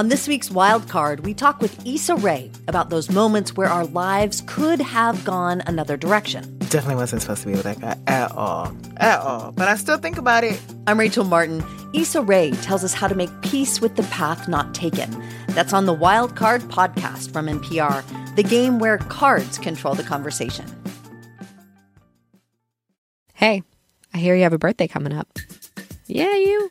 On this week's Wild Card, we talk with Issa Rae about those moments where our lives could have gone another direction. Definitely wasn't supposed to be with that guy at all. At all. But I still think about it. I'm Rachel Martin. Issa Rae tells us how to make peace with the path not taken. That's on the Wild Card podcast from NPR, the game where cards control the conversation. Hey, I hear you have a birthday coming up. Yeah, you.